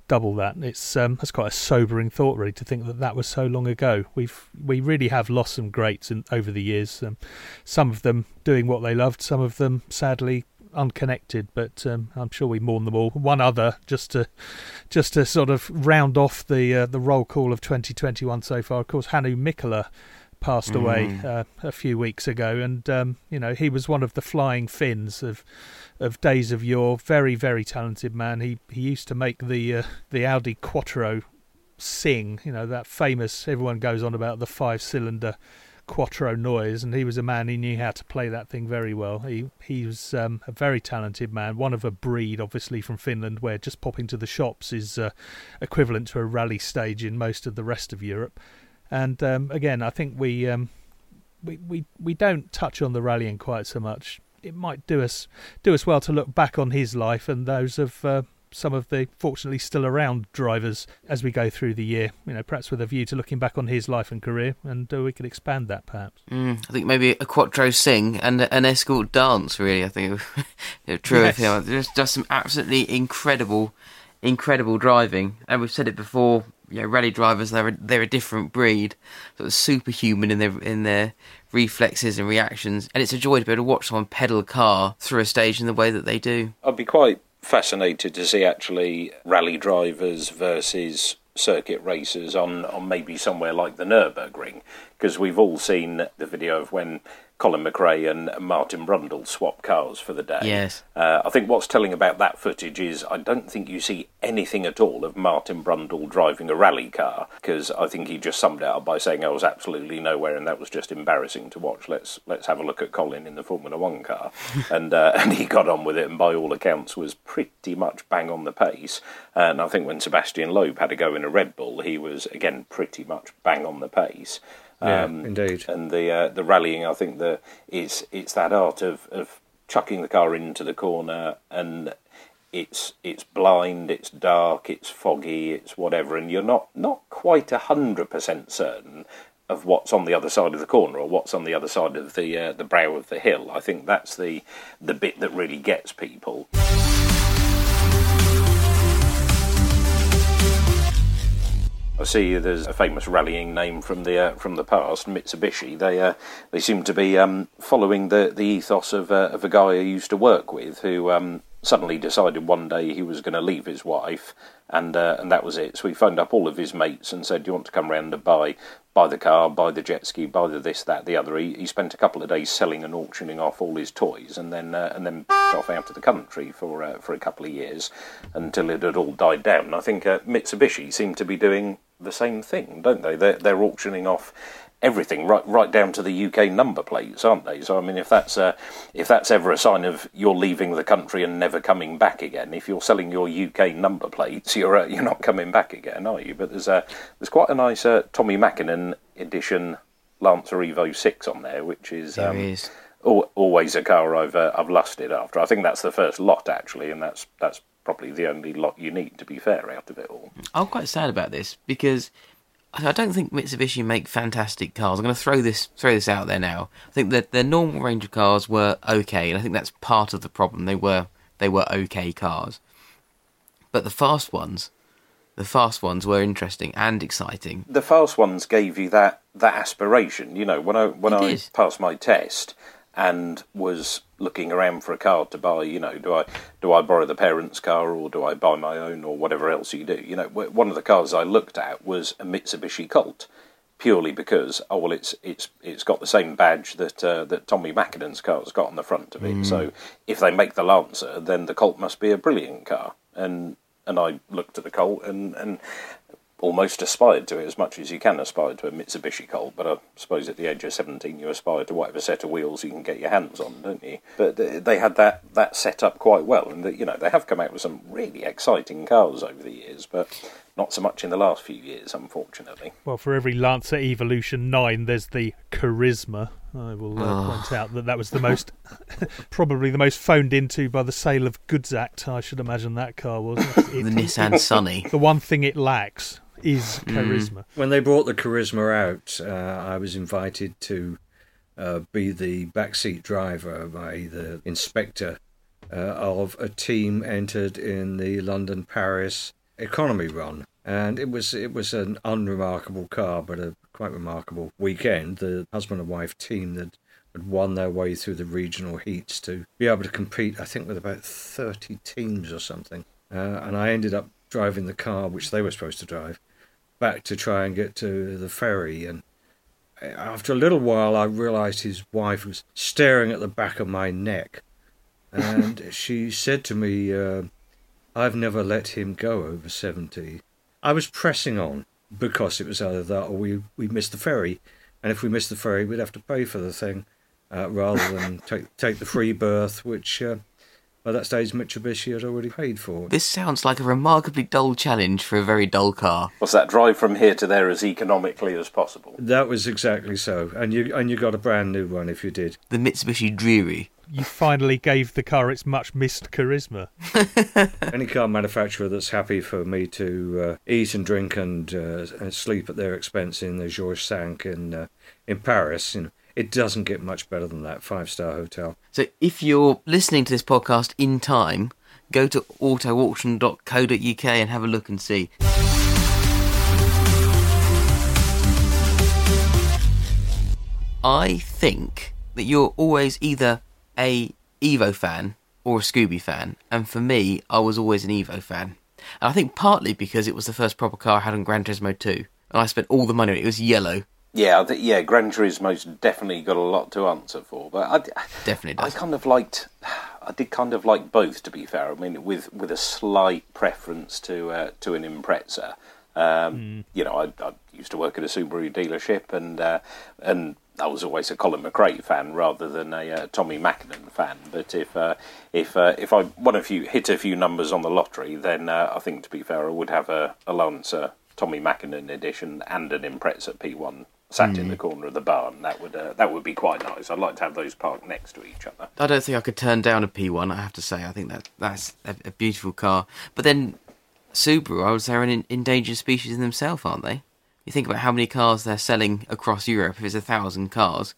double that. It's um, that's quite a sobering thought, really, to think that that was so long ago. We've we really have lost some greats in, over the years. Um, some of them doing what they loved, some of them sadly unconnected, but um, I'm sure we mourn them all. One other, just to just to sort of round off the uh, the roll call of 2021 so far. Of course, Hannu Mikkola passed away Mm. uh, a few weeks ago, and um, you know he was one of the flying Finns of of days of yore. Very, very talented man. He he used to make the uh, the Audi Quattro sing. You know that famous. Everyone goes on about the five cylinder Quattro noise, and he was a man who knew how to play that thing very well. He he was um, a very talented man, one of a breed, obviously from Finland, where just popping to the shops is uh, equivalent to a rally stage in most of the rest of Europe. And um, again, I think we, um, we we we don't touch on the rallying quite so much. It might do us do us well to look back on his life and those of uh, some of the fortunately still around drivers as we go through the year. You know, perhaps with a view to looking back on his life and career, and uh, we could expand that perhaps. Mm, I think maybe a quattro sing and an escort dance. Really, I think *laughs* true Yes. of him. There's just some absolutely incredible, incredible driving. And we've said it before. You know, rally drivers they're a, they're a different breed, sort of superhuman in their in their reflexes and reactions. And it's a joy to be able to watch someone pedal a car through a stage in the way that they do. I'd be quite fascinated to see actually rally drivers versus circuit racers on, on maybe somewhere like the Nürburgring, because we've all seen the video of when Colin McRae and Martin Brundle swap cars for the day. Yes. Uh, I think what's telling about that footage is I don't think you see anything at all of Martin Brundle driving a rally car because I think he just summed it up by saying I was absolutely nowhere and that was just embarrassing to watch. Let's let's have a look at Colin in the Formula One car, *laughs* and uh, and he got on with it and by all accounts was pretty much bang on the pace. And I think when Sebastian Loeb had a go in a Red Bull, he was again pretty much bang on the pace. Yeah, Um, indeed. and the uh, the rallying, I think the is it's that art of, of chucking the car into the corner and it's it's blind, it's dark, it's foggy, it's whatever, and you're not not quite a hundred percent certain of what's on the other side of the corner or what's on the other side of the uh, the brow of the hill. I think that's the the bit that really gets people. I see there's a famous rallying name from the uh, from the past, Mitsubishi. They uh, they seem to be um, following the, the ethos of uh, of a guy I used to work with who um, suddenly decided one day he was going to leave his wife, and uh, and that was it. So he phoned up all of his mates and said, "Do you want to come round and buy buy the car, buy the jet ski, buy the this, that, the other?" He, he spent a couple of days selling and auctioning off all his toys, and then uh, and then *laughs* off out of the country for uh, for a couple of years until it had all died down. I think uh, Mitsubishi seem to be doing the same thing, don't they? They're, they're auctioning off everything right right down to the UK number plates, aren't they? So I mean, if that's uh, if that's ever a sign of you're leaving the country and never coming back again, if you're selling your UK number plates, you're uh, you're not coming back again, are you? But there's a there's quite a nice uh, Tommi Makinen edition Lancer Evo six on there, which is. Um, is. al- Always a car I've uh, I've lusted after. I think that's the first lot actually, and that's that's probably the only lot you need to be fair out of it all. I'm quite sad about this because I don't think Mitsubishi make fantastic cars. I'm going to throw this throw this out there now. I think that their normal range of cars were okay, and I think that's part of the problem. They were they were okay cars, but the fast ones, the fast ones were interesting and exciting. the fast ones gave you that that aspiration. You know, when I when It I did. passed my test and was looking around for a car to buy, you know, do I do I borrow the parents' car or do I buy my own or whatever else you do? You know, one of the cars I looked at was a Mitsubishi Colt. Purely because oh well it's it's it's got the same badge that uh, that Tommi Makinen's car's got on the front of it. So if they make the Lancer, then the Colt must be a brilliant car. And and I looked at the Colt and and almost aspired to it as much as you can aspire to a Mitsubishi Colt, but I suppose at the age of 17 you aspire to whatever set of wheels you can get your hands on, don't you? But they had that, that set up quite well, and you know they have come out with some really exciting cars over the years, but not so much in the last few years, unfortunately. Well, for every Lancer Evolution 9, there's the Charisma. I will uh, oh. point out that that was the most, *laughs* probably the most phoned into by the Sale of Goods Act, I should imagine that car was. *laughs* It, the Nissan Sunny. *laughs* The one thing it lacks is mm. Carisma. Mm. When they brought the Carisma out, uh, I was invited to uh, be the backseat driver by the inspector uh, of a team entered in the London Paris economy run. And it was it was an unremarkable car, but a quite remarkable weekend. The husband and wife team that had won their way through the regional heats to be able to compete, I think, with about 30 teams or something. Uh, and I ended up driving the car which they were supposed to drive back to try and get to the ferry. And after a little while, I realised his wife was staring at the back of my neck. And *laughs* she said to me, uh, I've never let him go over 70. I was pressing on because it was either that or we, we missed the ferry. And if we missed the ferry, we'd have to pay for the thing uh, rather than *laughs* take, take the free berth, which uh, by that stage, Mitsubishi had already paid for. This sounds like a remarkably dull challenge for a very dull car. Was that drive from here to there as economically as possible? That was exactly so, and you and you got a brand new one if you did. The Mitsubishi Dreary. You finally gave the car its much missed charisma. *laughs* Any car manufacturer that's happy for me to uh, eat and drink and, uh, and, sleep at their expense in the Georges Cinq in uh, in Paris, you know, it doesn't get much better than that five star hotel. So if you're listening to this podcast in time, go to autoauction.co.uk and have a look and see. I think that you're always either a Evo fan or a Scooby fan, and for me, I was always an Evo fan. And I think partly because it was the first proper car I had on Gran Turismo 2, and I spent all the money on it. It was yellow, yeah, th- yeah, Gran Turismo's definitely got a lot to answer for, but I, definitely does. I kind of liked, I did kind of like both. To be fair, I mean, with with a slight preference to uh, to an Impreza. Um, mm. You know, I, I, used to work at a Subaru dealership, and uh, and I was always a Colin McRae fan rather than a uh, Tommi Mäkinen fan. But if uh, if uh, if I won a few hit a few numbers on the lottery, then uh, I think to be fair, I would have a, a Lancer Tommi Mäkinen edition and an Impreza P1 sat mm. in the mm. corner of the barn. That would uh, that would be quite nice. I'd like to have those parked next to each other. I don't think I could turn down a P1. I have to say, I think that that's a, a beautiful car. But then Subaru, I would say, are an endangered species in themselves, aren't they? You think about how many cars they're selling across Europe. If it's a thousand cars,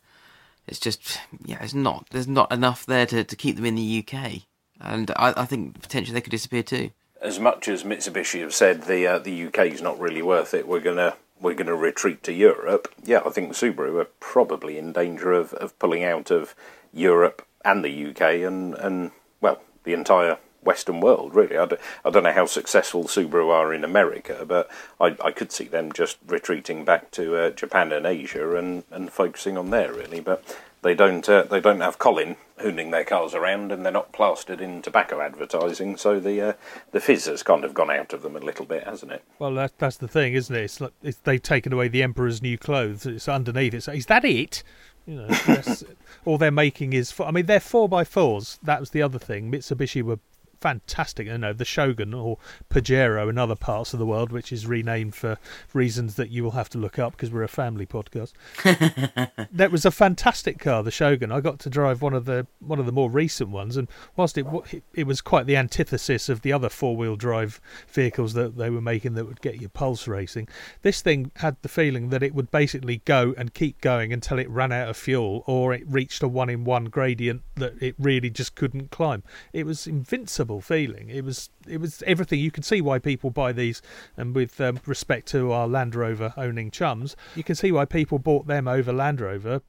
it's just yeah, it's not. There's not enough there to, to keep them in the UK, and I, I think potentially they could disappear too. As much as Mitsubishi have said the uh, the UK is not really worth it, we're gonna we're going to retreat to Europe, yeah, I think Subaru are probably in danger of, of pulling out of Europe and the UK and, and well, the entire Western world, really. I don't, I don't know how successful Subaru are in America, but I, I could see them just retreating back to uh, Japan and Asia and, and focusing on there, really. But they don't uh, they don't have Colin hooning their cars around, and they're not plastered in tobacco advertising. So the uh, the fizz has kind of gone out of them a little bit, hasn't it? Well, that, that's the thing, isn't it? It's like it's, they've taken away the emperor's new clothes. It's underneath. It's is that it? You know, *laughs* all they're making is. I mean, they're four by fours. That was the other thing. Mitsubishi were fantastic. You know, the Shogun or Pajero in other parts of the world, which is renamed for reasons that you will have to look up because we're a family podcast. *laughs* that was a fantastic car, the Shogun. I got to drive one of the one of the more recent ones, and whilst it it was quite the antithesis of the other four wheel drive vehicles that they were making that would get you pulse racing, this thing had the feeling that it would basically go and keep going until it ran out of fuel or it reached a one in one gradient that it really just couldn't climb. It was invincible feeling. It was it was everything. You can see why people buy these, and with um, respect to our Land Rover owning chums, you can see why people bought them over Land Rover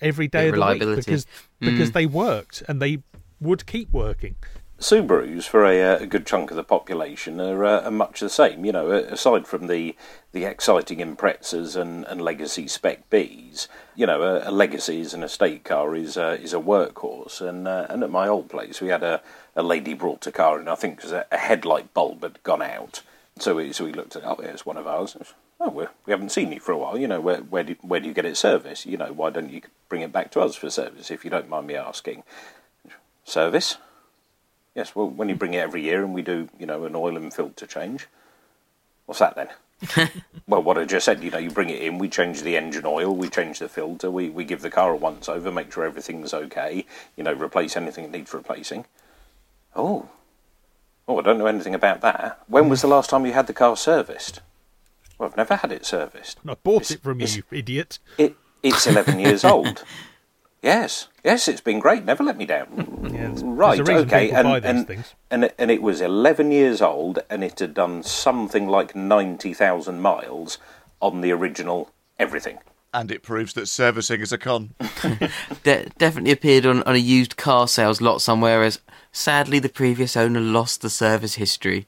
every day of the week because mm. because they worked and they would keep working. Subarus, for a, uh, a, good chunk of the population, are, uh, are, much the same. You know, aside from the the exciting Imprezas and, and legacy Spec Bs, you know, a, a legacy is an estate car is uh, is a workhorse. And uh, and at my old place, we had a, a lady brought a car, and I think because a, a headlight bulb had gone out. So we so we looked at it oh here's one of ours. Oh we we haven't seen you for a while. You know where where do where do you get it serviced? You know why don't you bring it back to us for service if you don't mind me asking? Service? Yes. Well, when you bring it every year and we do you know an oil and filter change. What's that then? *laughs* well, what I just said, you know, you bring it in, we change the engine oil, we change the filter, we, we give the car a once over, make sure everything's okay, you know, replace anything that needs replacing. Oh. Oh, I don't know anything about that. When was the last time you had the car serviced? Well, I've never had it serviced. I bought It's- it from you, you idiot. It it's eleven years *laughs* old. Yes, yes, it's been great. Never let me down. Yeah, right, okay, and buy these and, and it- and it was eleven years old, and it had done something like ninety thousand miles on the original everything. And it proves that servicing is a con. *laughs* De- definitely appeared on, on a used car sales lot somewhere as sadly the previous owner lost the service history,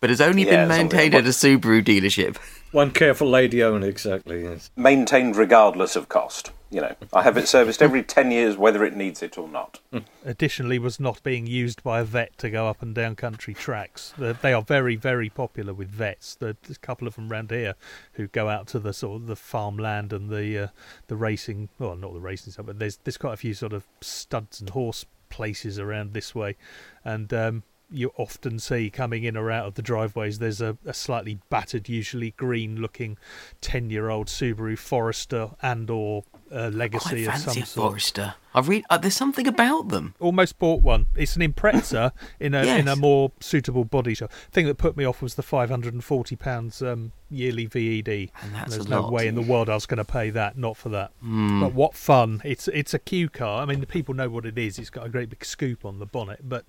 but has only Yeah, been maintained at a Subaru dealership. *laughs* One careful lady owner, exactly, yes. Maintained regardless of cost. You know, I have it serviced every *laughs* ten years, whether it needs it or not. *laughs* Additionally, was not being used by a vet to go up and down country tracks. They they are very, very popular with vets. There's a couple of them round here who go out to the sort of the farmland and the uh, the racing. Well, not the racing stuff, but there's there's quite a few sort of studs and horse places around this way, and um, you often see coming in or out of the driveways. There's a, a slightly battered, usually green-looking, ten-year-old Subaru Forester and or uh, Legacy of some a sort. Forester. I read. Uh, there's something about them. almost bought one. It's an Impreza in a in a more suitable body shop. thing that put me off was the five hundred and forty pounds um, yearly VED. And that's There's a no lot. way in the world I was going to pay that. Not for that. Hmm. But what fun! It's it's a Q car. I mean, the people know what it is. It's got a great big scoop on the bonnet, but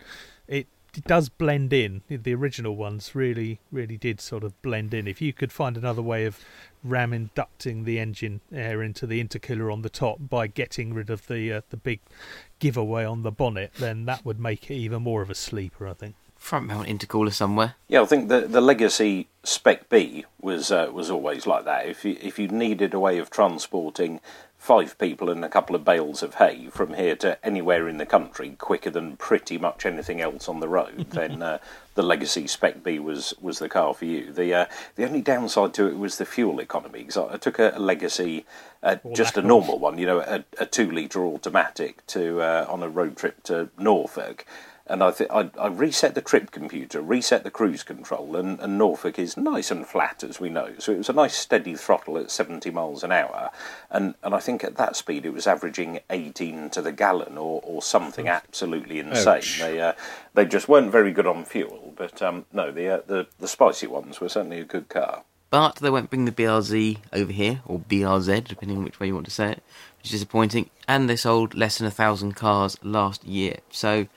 it. It does blend in. The original ones really, really did sort of blend in. If you could find another way of ram inducting the engine air into the intercooler on the top by getting rid of the uh, the big giveaway on the bonnet, then that would make it even more of a sleeper, I think. Front mount intercooler somewhere. Yeah, I think the the legacy Spec B was uh, was always like that. If you if you needed a way of transporting five people and a couple of bales of hay from here to anywhere in the country quicker than pretty much anything else on the road, *laughs* then uh, the legacy Spec B was was the car for you. The uh, the only downside to it was the fuel economy because I, I took a, a legacy. Uh, just a normal one, you know, a, a two litre automatic to uh, on a road trip to Norfolk, and I, th- I I reset the trip computer, reset the cruise control, and, and Norfolk is nice and flat as we know. So it was a nice steady throttle at 70 miles an hour, and, and I think at that speed it was averaging 18 to the gallon or, or something absolutely insane. Ouch. They uh, they just weren't very good on fuel, but um, no, the, uh, the the spicy ones were certainly a good car. But they won't bring the BRZ over here, or BRZ, depending on which way you want to say it, which is disappointing. And they sold less than a thousand cars last year. So,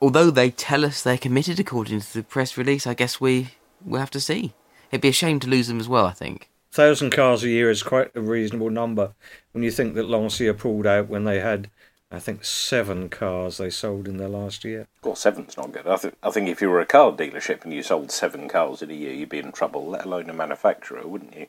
although they tell us they're committed according to the press release, I guess we will have to see. It'd be a shame to lose them as well, I think. Thousand cars a year is quite a reasonable number when you think that Lancia pulled out when they had, I think, seven cars they sold in their last year. Well, seven's not good. I, th- I think if you were a car dealership and you sold seven cars in a year, you'd be in trouble, let alone a manufacturer, wouldn't you?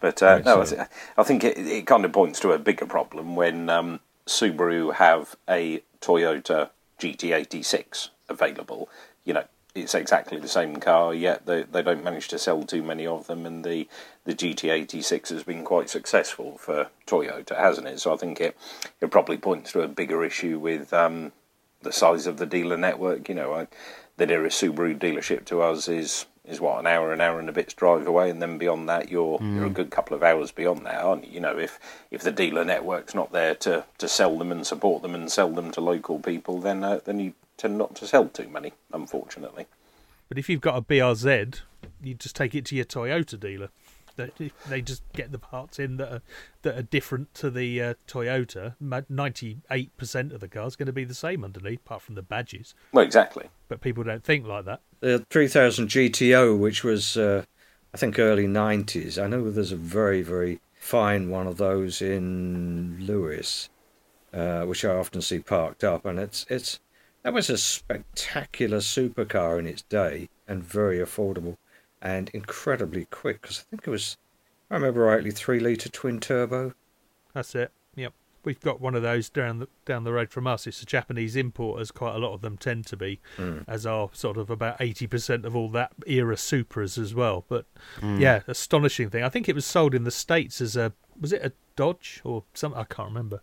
But uh, Right, no, I, th- I think it, it kind of points to a bigger problem when um, Subaru have a Toyota GT86 available. You know, it's exactly the same car, yet they, they don't manage to sell too many of them, and the, the GT86 has been quite successful for Toyota, hasn't it? So I think it, it probably points to a bigger issue with um, the size of the dealer network. You know, I, the nearest Subaru dealership to us is is what an hour, an hour and a bit's drive away, and then beyond that, you're you're a good couple of hours beyond that, aren't you? You know, if if the dealer network's not there to, to sell them and support them and sell them to local people, then uh, then you tend not to sell too many, unfortunately. But if you've got a BRZ, you just take it to your Toyota dealer. They, they just get the parts in that are, that are different to the uh, Toyota. Ninety-eight percent of the car's going to be the same underneath, apart from the badges. Well, exactly. But people don't think like that. The 3000 GTO, which was, uh, I think, early 90s. I know there's a very, very fine one of those in Lewes, uh, which I often see parked up, and it's it's that was a spectacular supercar in its day and very affordable and incredibly quick because I think it was, I remember rightly, three litre twin turbo. That's it. Yep. we've got one of those down the down the road from us. It's a Japanese import, as quite a lot of them tend to be, hmm. as are sort of about eighty percent of all that era Supras as well. But hmm. yeah, astonishing thing. I think it was sold in the states as a was it a Dodge or something? I can't remember.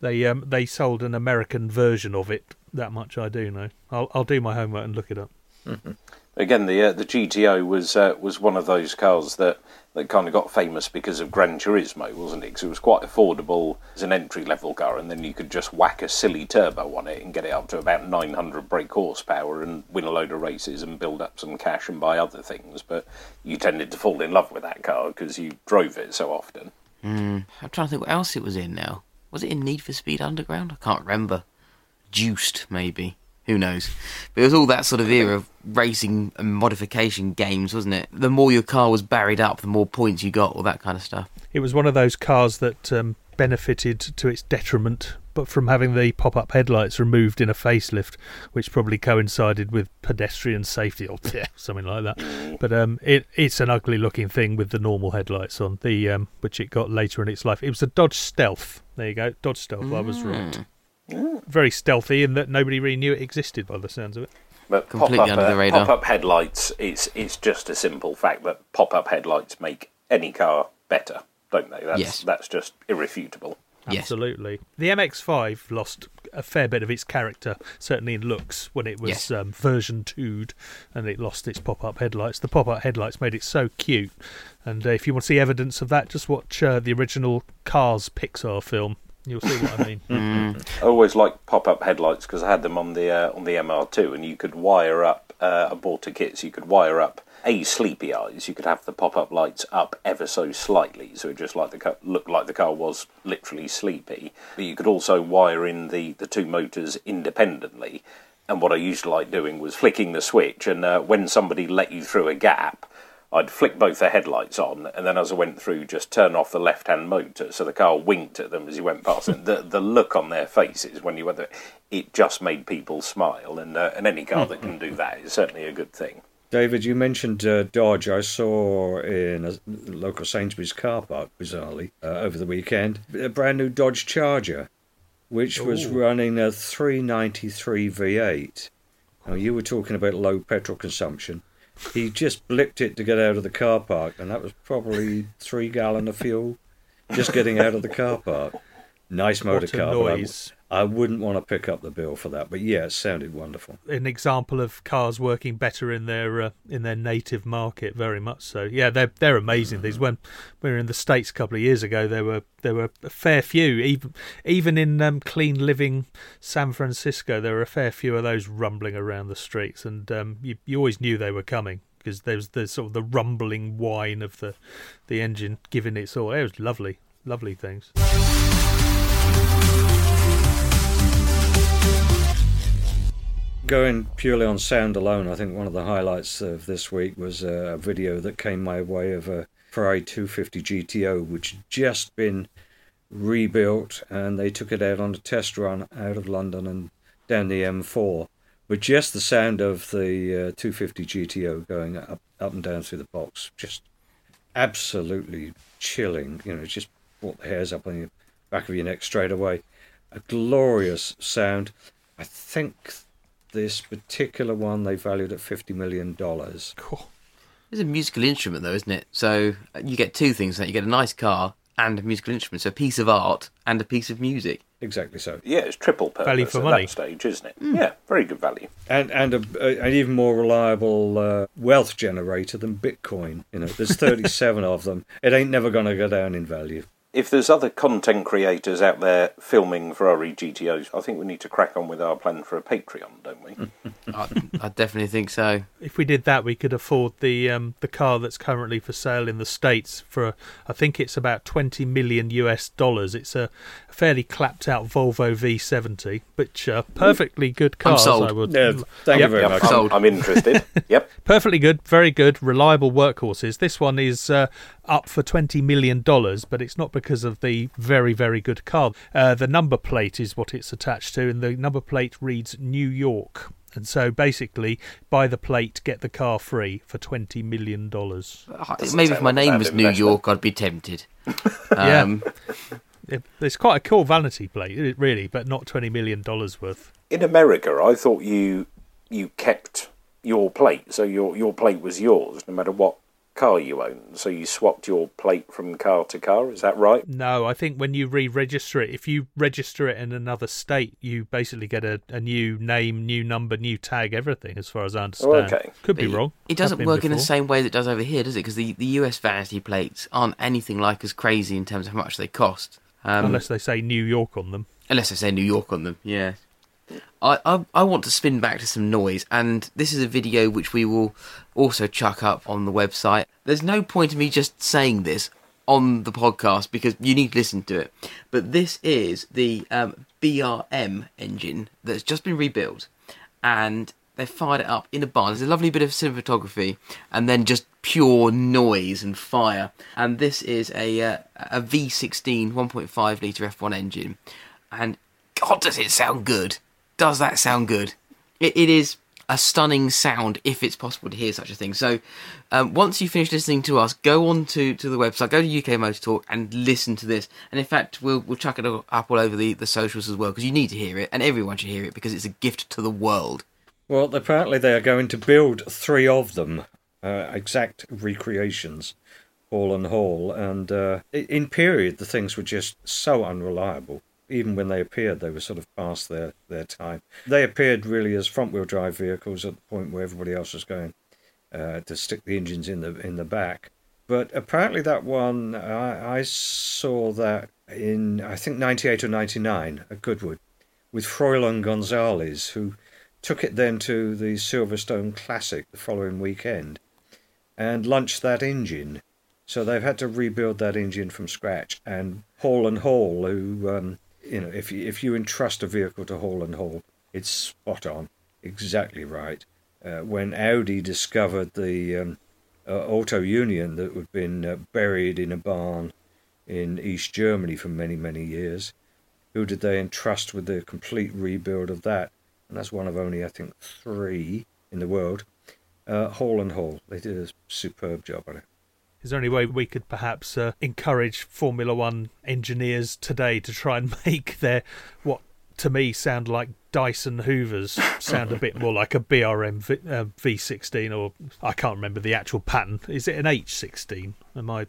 They um they sold an American version of it. That much I do know. I'll I'll do my homework and look it up. *laughs* Hmm. Again, the uh, the GTO was uh, was one of those cars that, that kind of got famous because of Gran Turismo, wasn't it? Because it was quite affordable as an entry level car, and then you could just whack a silly turbo on it and get it up to about 900 brake horsepower and win a load of races and build up some cash and buy other things. But you tended to fall in love with that car because you drove it so often. I'm trying to think what else it was in now. Was it in Need for Speed Underground? I can't remember. Juiced, maybe. Who knows? But it was all that sort of era of racing and modification games, wasn't it? The more your car was buried up, the more points you got, all that kind of stuff. It was one of those cars that um, benefited to its detriment, but from having the pop-up headlights removed in a facelift, which probably coincided with pedestrian safety or *laughs* yeah, something like that. But um, it it's an ugly-looking thing with the normal headlights on. The um, which it got later in its life. It was a Dodge Stealth. There you go, Dodge Stealth. I was right. Very stealthy in that nobody really knew it existed by the sounds of it. But Completely pop-up, under the uh, radar. pop-up headlights, it's it's just a simple fact that pop-up headlights make any car better, don't they? That's, Yes. That's just irrefutable. Yes. Absolutely. The MX5 lost a fair bit of its character, certainly in looks, when it was Yes. um, version 2'd and it lost its pop up headlights. The pop up headlights made it so cute. And uh, if you want to see evidence of that, just watch uh, the original Cars Pixar film. You'll see what I mean. *laughs* I always like pop-up headlights because I had them on the uh, on the MR2, and you could wire up. Uh, I bought a kit, so you could wire up a sleepy eyes. You could have the pop-up lights up ever so slightly, so it just like the car, looked like the car was literally sleepy. But you could also wire in the the two motors independently. And what I used to like doing was flicking the switch, and uh, when somebody let you through a gap, I'd flick both the headlights on, and then as I went through, just turn off the left-hand motor, so the car winked at them as he went past. And the the look on their faces when you went there, it just made people smile. And uh, and any car that can do that is certainly a good thing. David, you mentioned uh, Dodge. I saw in a local Sainsbury's car park, bizarrely, uh, over the weekend, a brand new Dodge Charger, which was running a 393 V8. Now, you were talking about low petrol consumption. He just blipped it to get out of the car park, and that was probably three gallon of fuel just getting out of the car park. Nice motor car. but I- I wouldn't want to pick up the bill for that, but yeah, it sounded wonderful. An example of cars working better in their uh, in their native market, very much so. Yeah, they're they're amazing. These when we were in the states a couple of years ago, there were there were a fair few. Even even in um, clean living San Francisco, there were a fair few of those rumbling around the streets, and um, you you always knew they were coming because there was the sort of the rumbling whine of the the engine giving its all. It was lovely, lovely things. Going purely on sound alone, I think one of the highlights of this week was a video that came my way of a Ferrari 250 GTO, which had just been rebuilt, and they took it out on a test run out of London and down the M4. But just the sound of the uh, 250 GTO going up, up and down through the box, just absolutely chilling. You know, just brought the hairs up on the back of your neck straight away. A glorious sound. I think this particular one they valued at $50 million. Cool. It's a musical instrument, though, isn't it? So uh, you get two things. that You get a nice car and a musical instrument. So a piece of art and a piece of music. Exactly so. Yeah, it's triple purpose Value for at money. that stage, isn't it? Yeah, very good value. And and a, a, an even more reliable uh, wealth generator than Bitcoin. You know, there's *laughs* 37 of them. It ain't never going to go down in value. If there's other content creators out there filming Ferrari GTOs, I think we need to crack on with our plan for a Patreon, don't we? *laughs* I, I definitely think so. if we did that, we could afford the um, the car that's currently for sale in the states for I think it's about twenty million US dollars. It's a fairly clapped out Volvo V70, which uh, perfectly good cars. I'm sold. I would, Yeah, thank Yep. you very Yep, much. I'm, Sold. I'm interested. *laughs* yep. perfectly good, very good, reliable workhorses. This one is uh, up for twenty million dollars, but it's not because of the very very good car. Uh, the number plate is what it's attached to, and the number plate reads New York. And so basically, buy the plate, get the car free for twenty million dollars. Doesn't Maybe if my name was New. York, I'd be tempted. *laughs* Yeah. Um, It, it's quite a cool vanity plate, really, but not twenty million dollars worth. In America, I thought you you kept your plate, so your your plate was yours no matter what car you own. So you swapped your plate from car to car. Is that right? No, I think when you re-register it, if you register it in another state, you basically get a, a new name, new number, new tag, everything. As far as I understand, okay. could be But wrong. It doesn't been work in the same way that it does over here, does it? Because the, the US vanity plates aren't anything like as crazy in terms of how much they cost. Um, unless they say New York on them. unless they say New York on them. Yeah. I, I I want to spin back to some noise, and this is a video which we will also chuck up on the website. There's no point in me just saying this on the podcast because you need to listen to it. But this is the um, BRM engine that's just been rebuilt, and they fired it up in a barn. There's a lovely bit of cinematography, and then just pure noise and fire. And this is a uh, a V16 1.5 liter F1 engine, and God, does it sound good! Does that sound good? It, it is a stunning sound if it's possible to hear such a thing. So, um, once you finish listening to us, go on to, to the website, go to UK Motor Talk, and listen to this. And in fact, we'll we'll chuck it up all over the, the socials as well because you need to hear it, and everyone should hear it because it's a gift to the world. Well, apparently they are going to build three of them, uh, exact recreations, Hall and Hall. And uh, in period, the things were just so unreliable. Even when they appeared, they were sort of past their, their time. They appeared really as front wheel drive vehicles at the point where everybody else was going uh, to stick the engines in the in the back. But apparently, that one I, I saw that in I think '98 or '99 at Goodwood with Froilan Gonzalez, who took it then to the Silverstone Classic the following weekend and launched that engine. So they've had to rebuild that engine from scratch. And Hall and Hall, who um, you know, if you, if you entrust a vehicle to Hall and Hall, it's spot on, exactly right. Uh, when Audi discovered the um, uh, Auto Union that had been uh, buried in a barn in East Germany for many many years, who did they entrust with the complete rebuild of that? And that's one of only I think three in the world. Uh, Hall and Hall, they did a superb job on it. Is there any way we could perhaps uh, encourage Formula One engineers today to try and *laughs* make their what to me sound like Dyson Hoovers sound a bit more like a BRM v, uh, V16 or I can't remember the actual pattern. Is it an H16? Am I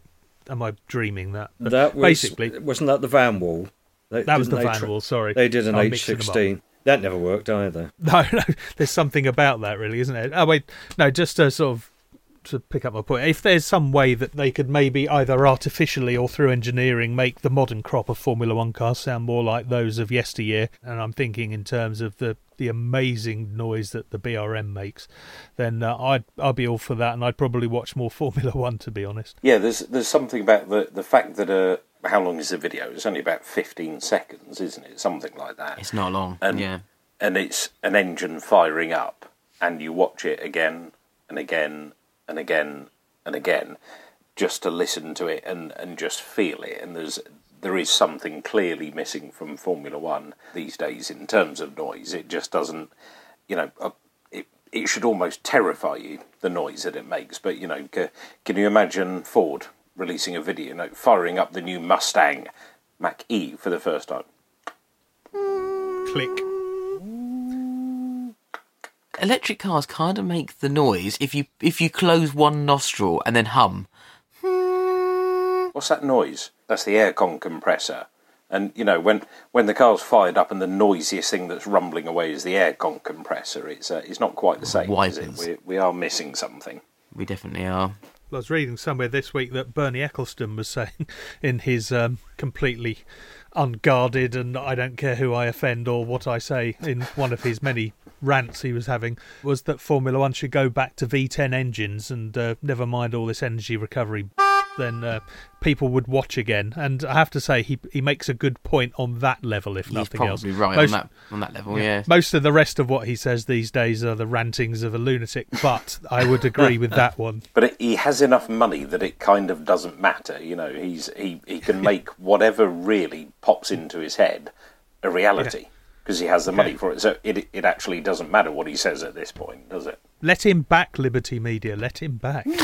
am I dreaming that? But That was basically wasn't that the Vanwall? They- that was the van tr- wall. Sorry, They did an I'm H mixing them up. sixteen. That never worked either. *laughs* No, no, there's something about that, really, isn't it? Oh wait, no, just to sort of to pick up my point. If there's some way that they could maybe either artificially or through engineering make the modern crop of Formula One cars sound more like those of yesteryear, and I'm thinking in terms of the the amazing noise that the BRM makes, then uh, I'd I'd be all for that, and I'd probably watch more *laughs* Formula One to be honest. Yeah, there's there's something about the the fact that uh, how long is the video? It's only about 15 seconds, isn't it? Something like that. It's not long. And- yeah. and it's an engine firing up, and you watch it again and again and again and again, just to listen to it and, and just feel it. And there's there is something clearly missing from Formula One these days in terms of noise. It just doesn't, you know, uh, it it should almost terrify you the noise that it makes. But you know, ca- can you imagine Ford releasing a video, you know, firing up the new Mustang Mach E for the first time? Click. Electric cars kind of make the noise if you if you close one nostril and then hum. What's that noise? That's the aircon compressor. And you know when when the car's fired up and the noisiest thing that's rumbling away is the aircon compressor, it's uh, it's not quite the same. Why is it? We we are missing something. We definitely are. I was reading somewhere this week that Bernie Ecclestone was saying *laughs* in his um, completely unguarded and I don't care who I offend or what I say in one of his many rants he was having was that Formula One should go back to V10 engines and uh, never mind all this energy recovery. Then uh, people would watch again, and I have to say he he makes a good point on that level, if He's nothing probably else. right Most- on that on that level. Yeah. Most of the rest of what he says these days are the rantings of a lunatic, but I would agree with that one. *laughs* But it, he has enough money that it kind of doesn't matter. You know, he's he, he can make whatever really pops into his head a reality because he has the money for it. So it it actually doesn't matter what he says at this point, does it? Let him back, Liberty Media. Let him back. *laughs*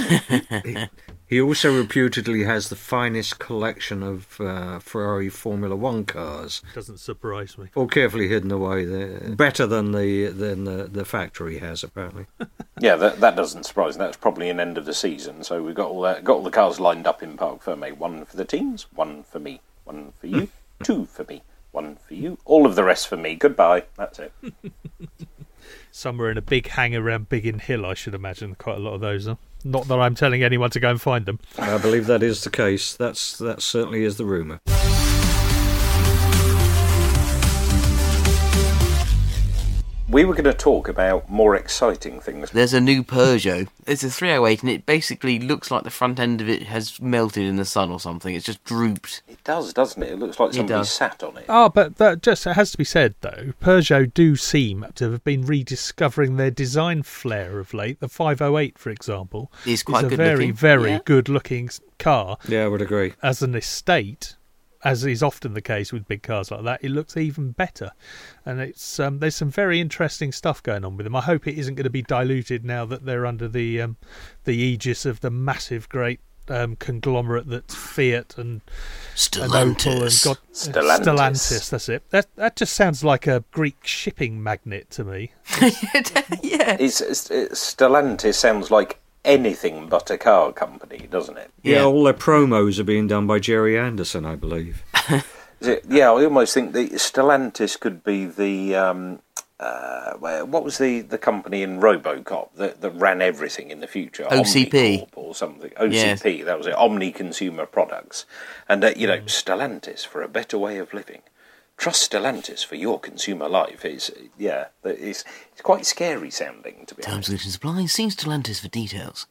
*laughs* He also reputedly has the finest collection of uh, Ferrari Formula One cars, Doesn't surprise me. all carefully hidden away. There, better than the than the, the factory has apparently. *laughs* Yeah, that, that doesn't surprise me. That's probably an end of the season. So we've got all that, got all the cars lined up in Parc Ferme. One for the teams, one for me, one for you, two for me, one for you, all of the rest for me. Goodbye. That's it. *laughs* Somewhere in a big hangar around Biggin Hill, I should imagine. Quite a lot of those. Huh? Not that I'm telling anyone to go and find them. I believe that is the case. That's that certainly is the rumor. We were going to talk about more exciting things. There's a new Peugeot. It's a 308, and it basically looks like the front end of it has melted in the sun or something. It's just drooped. It does, doesn't it? It looks like somebody does. sat on it. Oh, but that just it has to be said though. Peugeot do seem to have been rediscovering their design flair of late. The 508, for example, It's quite is a very, looking. very Yeah. good-looking car. Yeah, I would agree. As an estate, as is often the case with big cars like that, it looks even better. And it's um, there's some very interesting stuff going on with them. I hope it isn't going to be diluted now that they're under the um, the aegis of the massive, great um, conglomerate that's Fiat and and and Stellantis. God, Stellantis. Stellantis. That's it. That that just sounds like a Greek shipping magnet to me. *laughs* yeah. It's, it's, it's, Stellantis sounds like anything but a car company, doesn't it? Yeah, Yeah. all their promos are being done by Gerry Anderson, I believe. *laughs* It? Yeah, I almost think the Stellantis could be the um, uh, where- what was the, the company in RoboCop that, that ran everything in the future? OCP. Omnicorp or something. OCP, that was it. Omni Consumer Products, and uh, you know Stellantis for a better way of living. Trust Stellantis for your consumer life. Is yeah, it's it's quite scary sounding to be Terms, honest. solutions, supply. See Stellantis for details.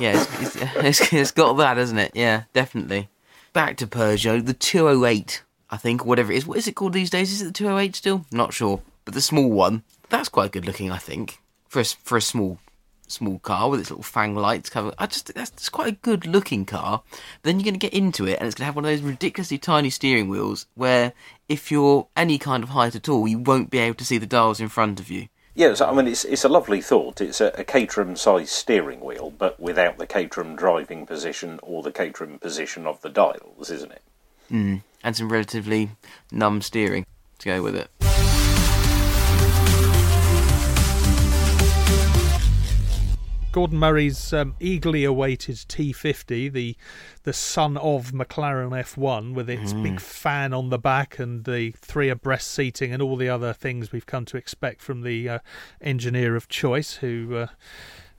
Yeah, it's, it's, *laughs* it's, it's got that, hasn't it? Yeah, definitely. Back to Peugeot, the 208, I think, whatever it is. What is it called these days? Is it the 208 still? Not sure. But the small one, that's quite good looking, I think, for a, for a small small car with its little fang lights cover. I just think that's, that's quite a good looking car. Then you're going to get into it, and it's going to have one of those ridiculously tiny steering wheels where if you're any kind of height at all, you won't be able to see the dials in front of you. Yes, I mean it's it's a lovely thought. It's a, a Caterham-sized steering wheel, but without the Caterham driving position or the Caterham position of the dials, isn't it? Hmm. and some relatively numb steering to go with it. Gordon Murray's um, eagerly awaited T50, the the son of McLaren F1, with its big fan on the back and the three abreast seating and all the other things we've come to expect from the uh, engineer of choice, who uh,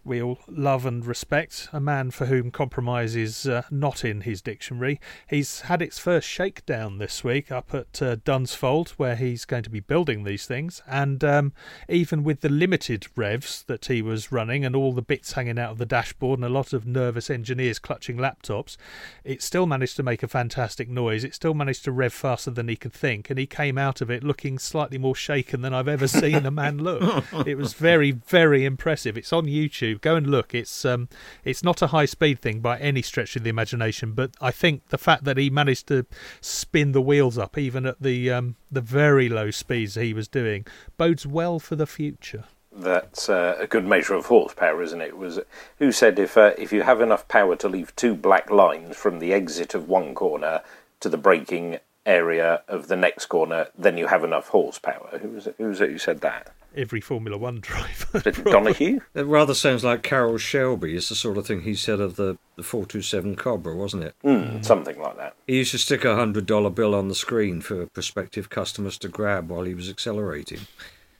we all love and respect. A man for whom compromise is uh, not in his dictionary. He's had its first shakedown this week up at uh, Dunsfold, where he's going to be building these things. And um, even with the limited revs that he was running and all the bits hanging out of the dashboard and a lot of nervous engineers clutching laptops, it still managed to make a fantastic noise. It still managed to rev faster than he could think. And he came out of it looking slightly more shaken than I've ever seen a man look. *laughs* It was very, very impressive. It's on YouTube. Go and look. It's um, it's not a high speed thing by any stretch of the imagination, but I think the fact that he managed to spin the wheels up even at the um, the very low speeds he was doing bodes well for the future. That's uh, a good measure of horsepower, isn't it? Was who said if uh, if you have enough power to leave two black lines from the exit of one corner to the braking area of the next corner, then you have enough horsepower. Who was it? Who was it who said that? Every Formula One *laughs* driver. Was it Donohue? It rather sounds like Carroll Shelby. It's the sort of thing he said of the, the 427 Cobra, wasn't it? Mm, something like that. He used to stick a hundred dollar bill on the screen for prospective customers to grab while he was accelerating.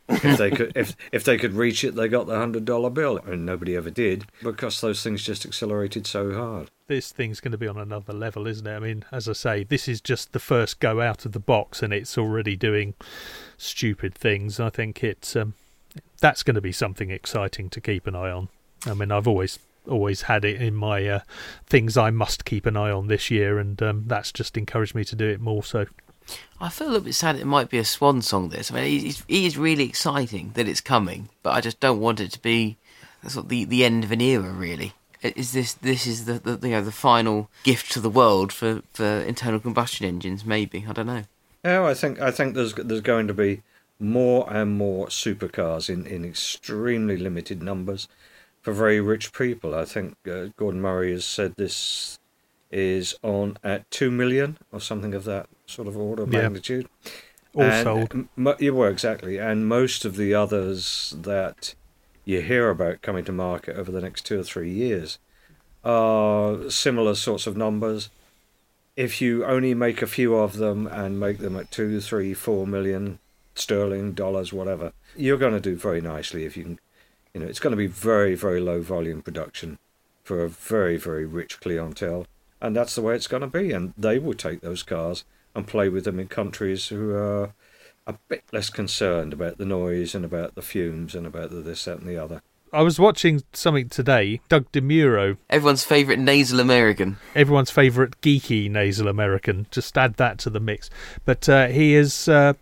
If they could, if if they could reach it, they got the hundred dollar bill, and nobody ever did because those things just accelerated so hard. this thing's going to be on another level, isn't it? I mean, as I say, this is just the first go out of the box, and it's already doing stupid things. I think it's um, that's going to be something exciting to keep an eye on. I mean, I've always always had it in my uh, things I must keep an eye on this year, and um, that's just encouraged me to do it more. So I feel a little bit sad it might be a swan song. This, I mean, it is, really exciting that it's coming, but I just don't want it to be sort of the the end of an era. Really, is this this is the, the you know the final gift to the world for, for internal combustion engines? Maybe I don't know. Oh, I think I think there's there's going to be more and more supercars in, in extremely limited numbers for very rich people. I think uh, Gordon Murray has said this is on at two million or something of that sort of order of Yeah. magnitude. All And, sold. m- yeah, well, exactly. And most of the others that you hear about coming to market over the next two or three years are similar sorts of numbers. If you only make a few of them and make them at two, three, four million sterling, dollars, whatever, you're going to do very nicely. If you can, you know, it's going to be very, very low volume production for a very, very rich clientele, and that's the way it's going to be. And they will take those cars and play with them in countries who are a bit less concerned about the noise and about the fumes and about the this, that, and the other. I was watching something today. Doug DeMuro, Everyone's favourite nasal American. everyone's favourite geeky nasal American. Just add that to the mix. But uh, he is. Uh,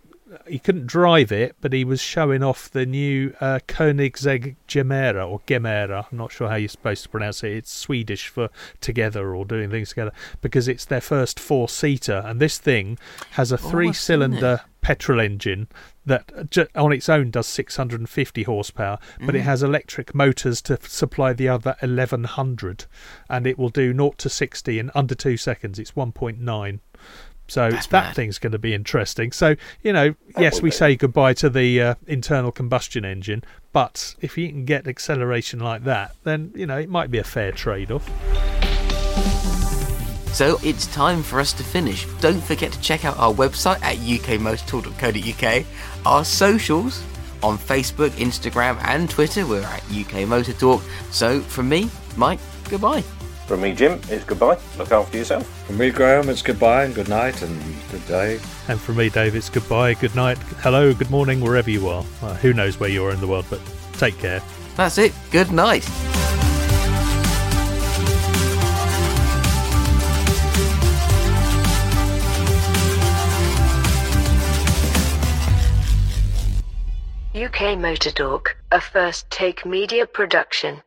he couldn't drive it, but he was showing off the new uh, Koenigsegg Gemera or Gemera. I'm not sure how you're supposed to pronounce it. It's Swedish for together or doing things together because it's their first four seater, and this thing has a Oh, three cylinder petrol engine that ju- on its own does 650 horsepower, but it has electric motors to f- supply the other 1100, and it will do 0 to 60 in under two seconds. It's 1.9. So That's that mad. thing's going to be interesting. So you know, yes, we be. say goodbye to the uh, internal combustion engine, but if you can get acceleration like that, then you know it might be a fair trade-off. So it's time for us to finish. Don't forget to check out our website at ukmotortalk.co.uk, our socials on Facebook, Instagram, and Twitter. We're at UK Motor Talk. So from me, Mike, goodbye. From me, Jim, it's goodbye. Look after yourself. From me, Graham, it's goodbye and good night and good day. And from me, Dave, it's goodbye, good night, hello, good morning, wherever you are. Uh, who knows where you are in the world, but take care. That's it. Good night. UK Motor Talk, a first take media production.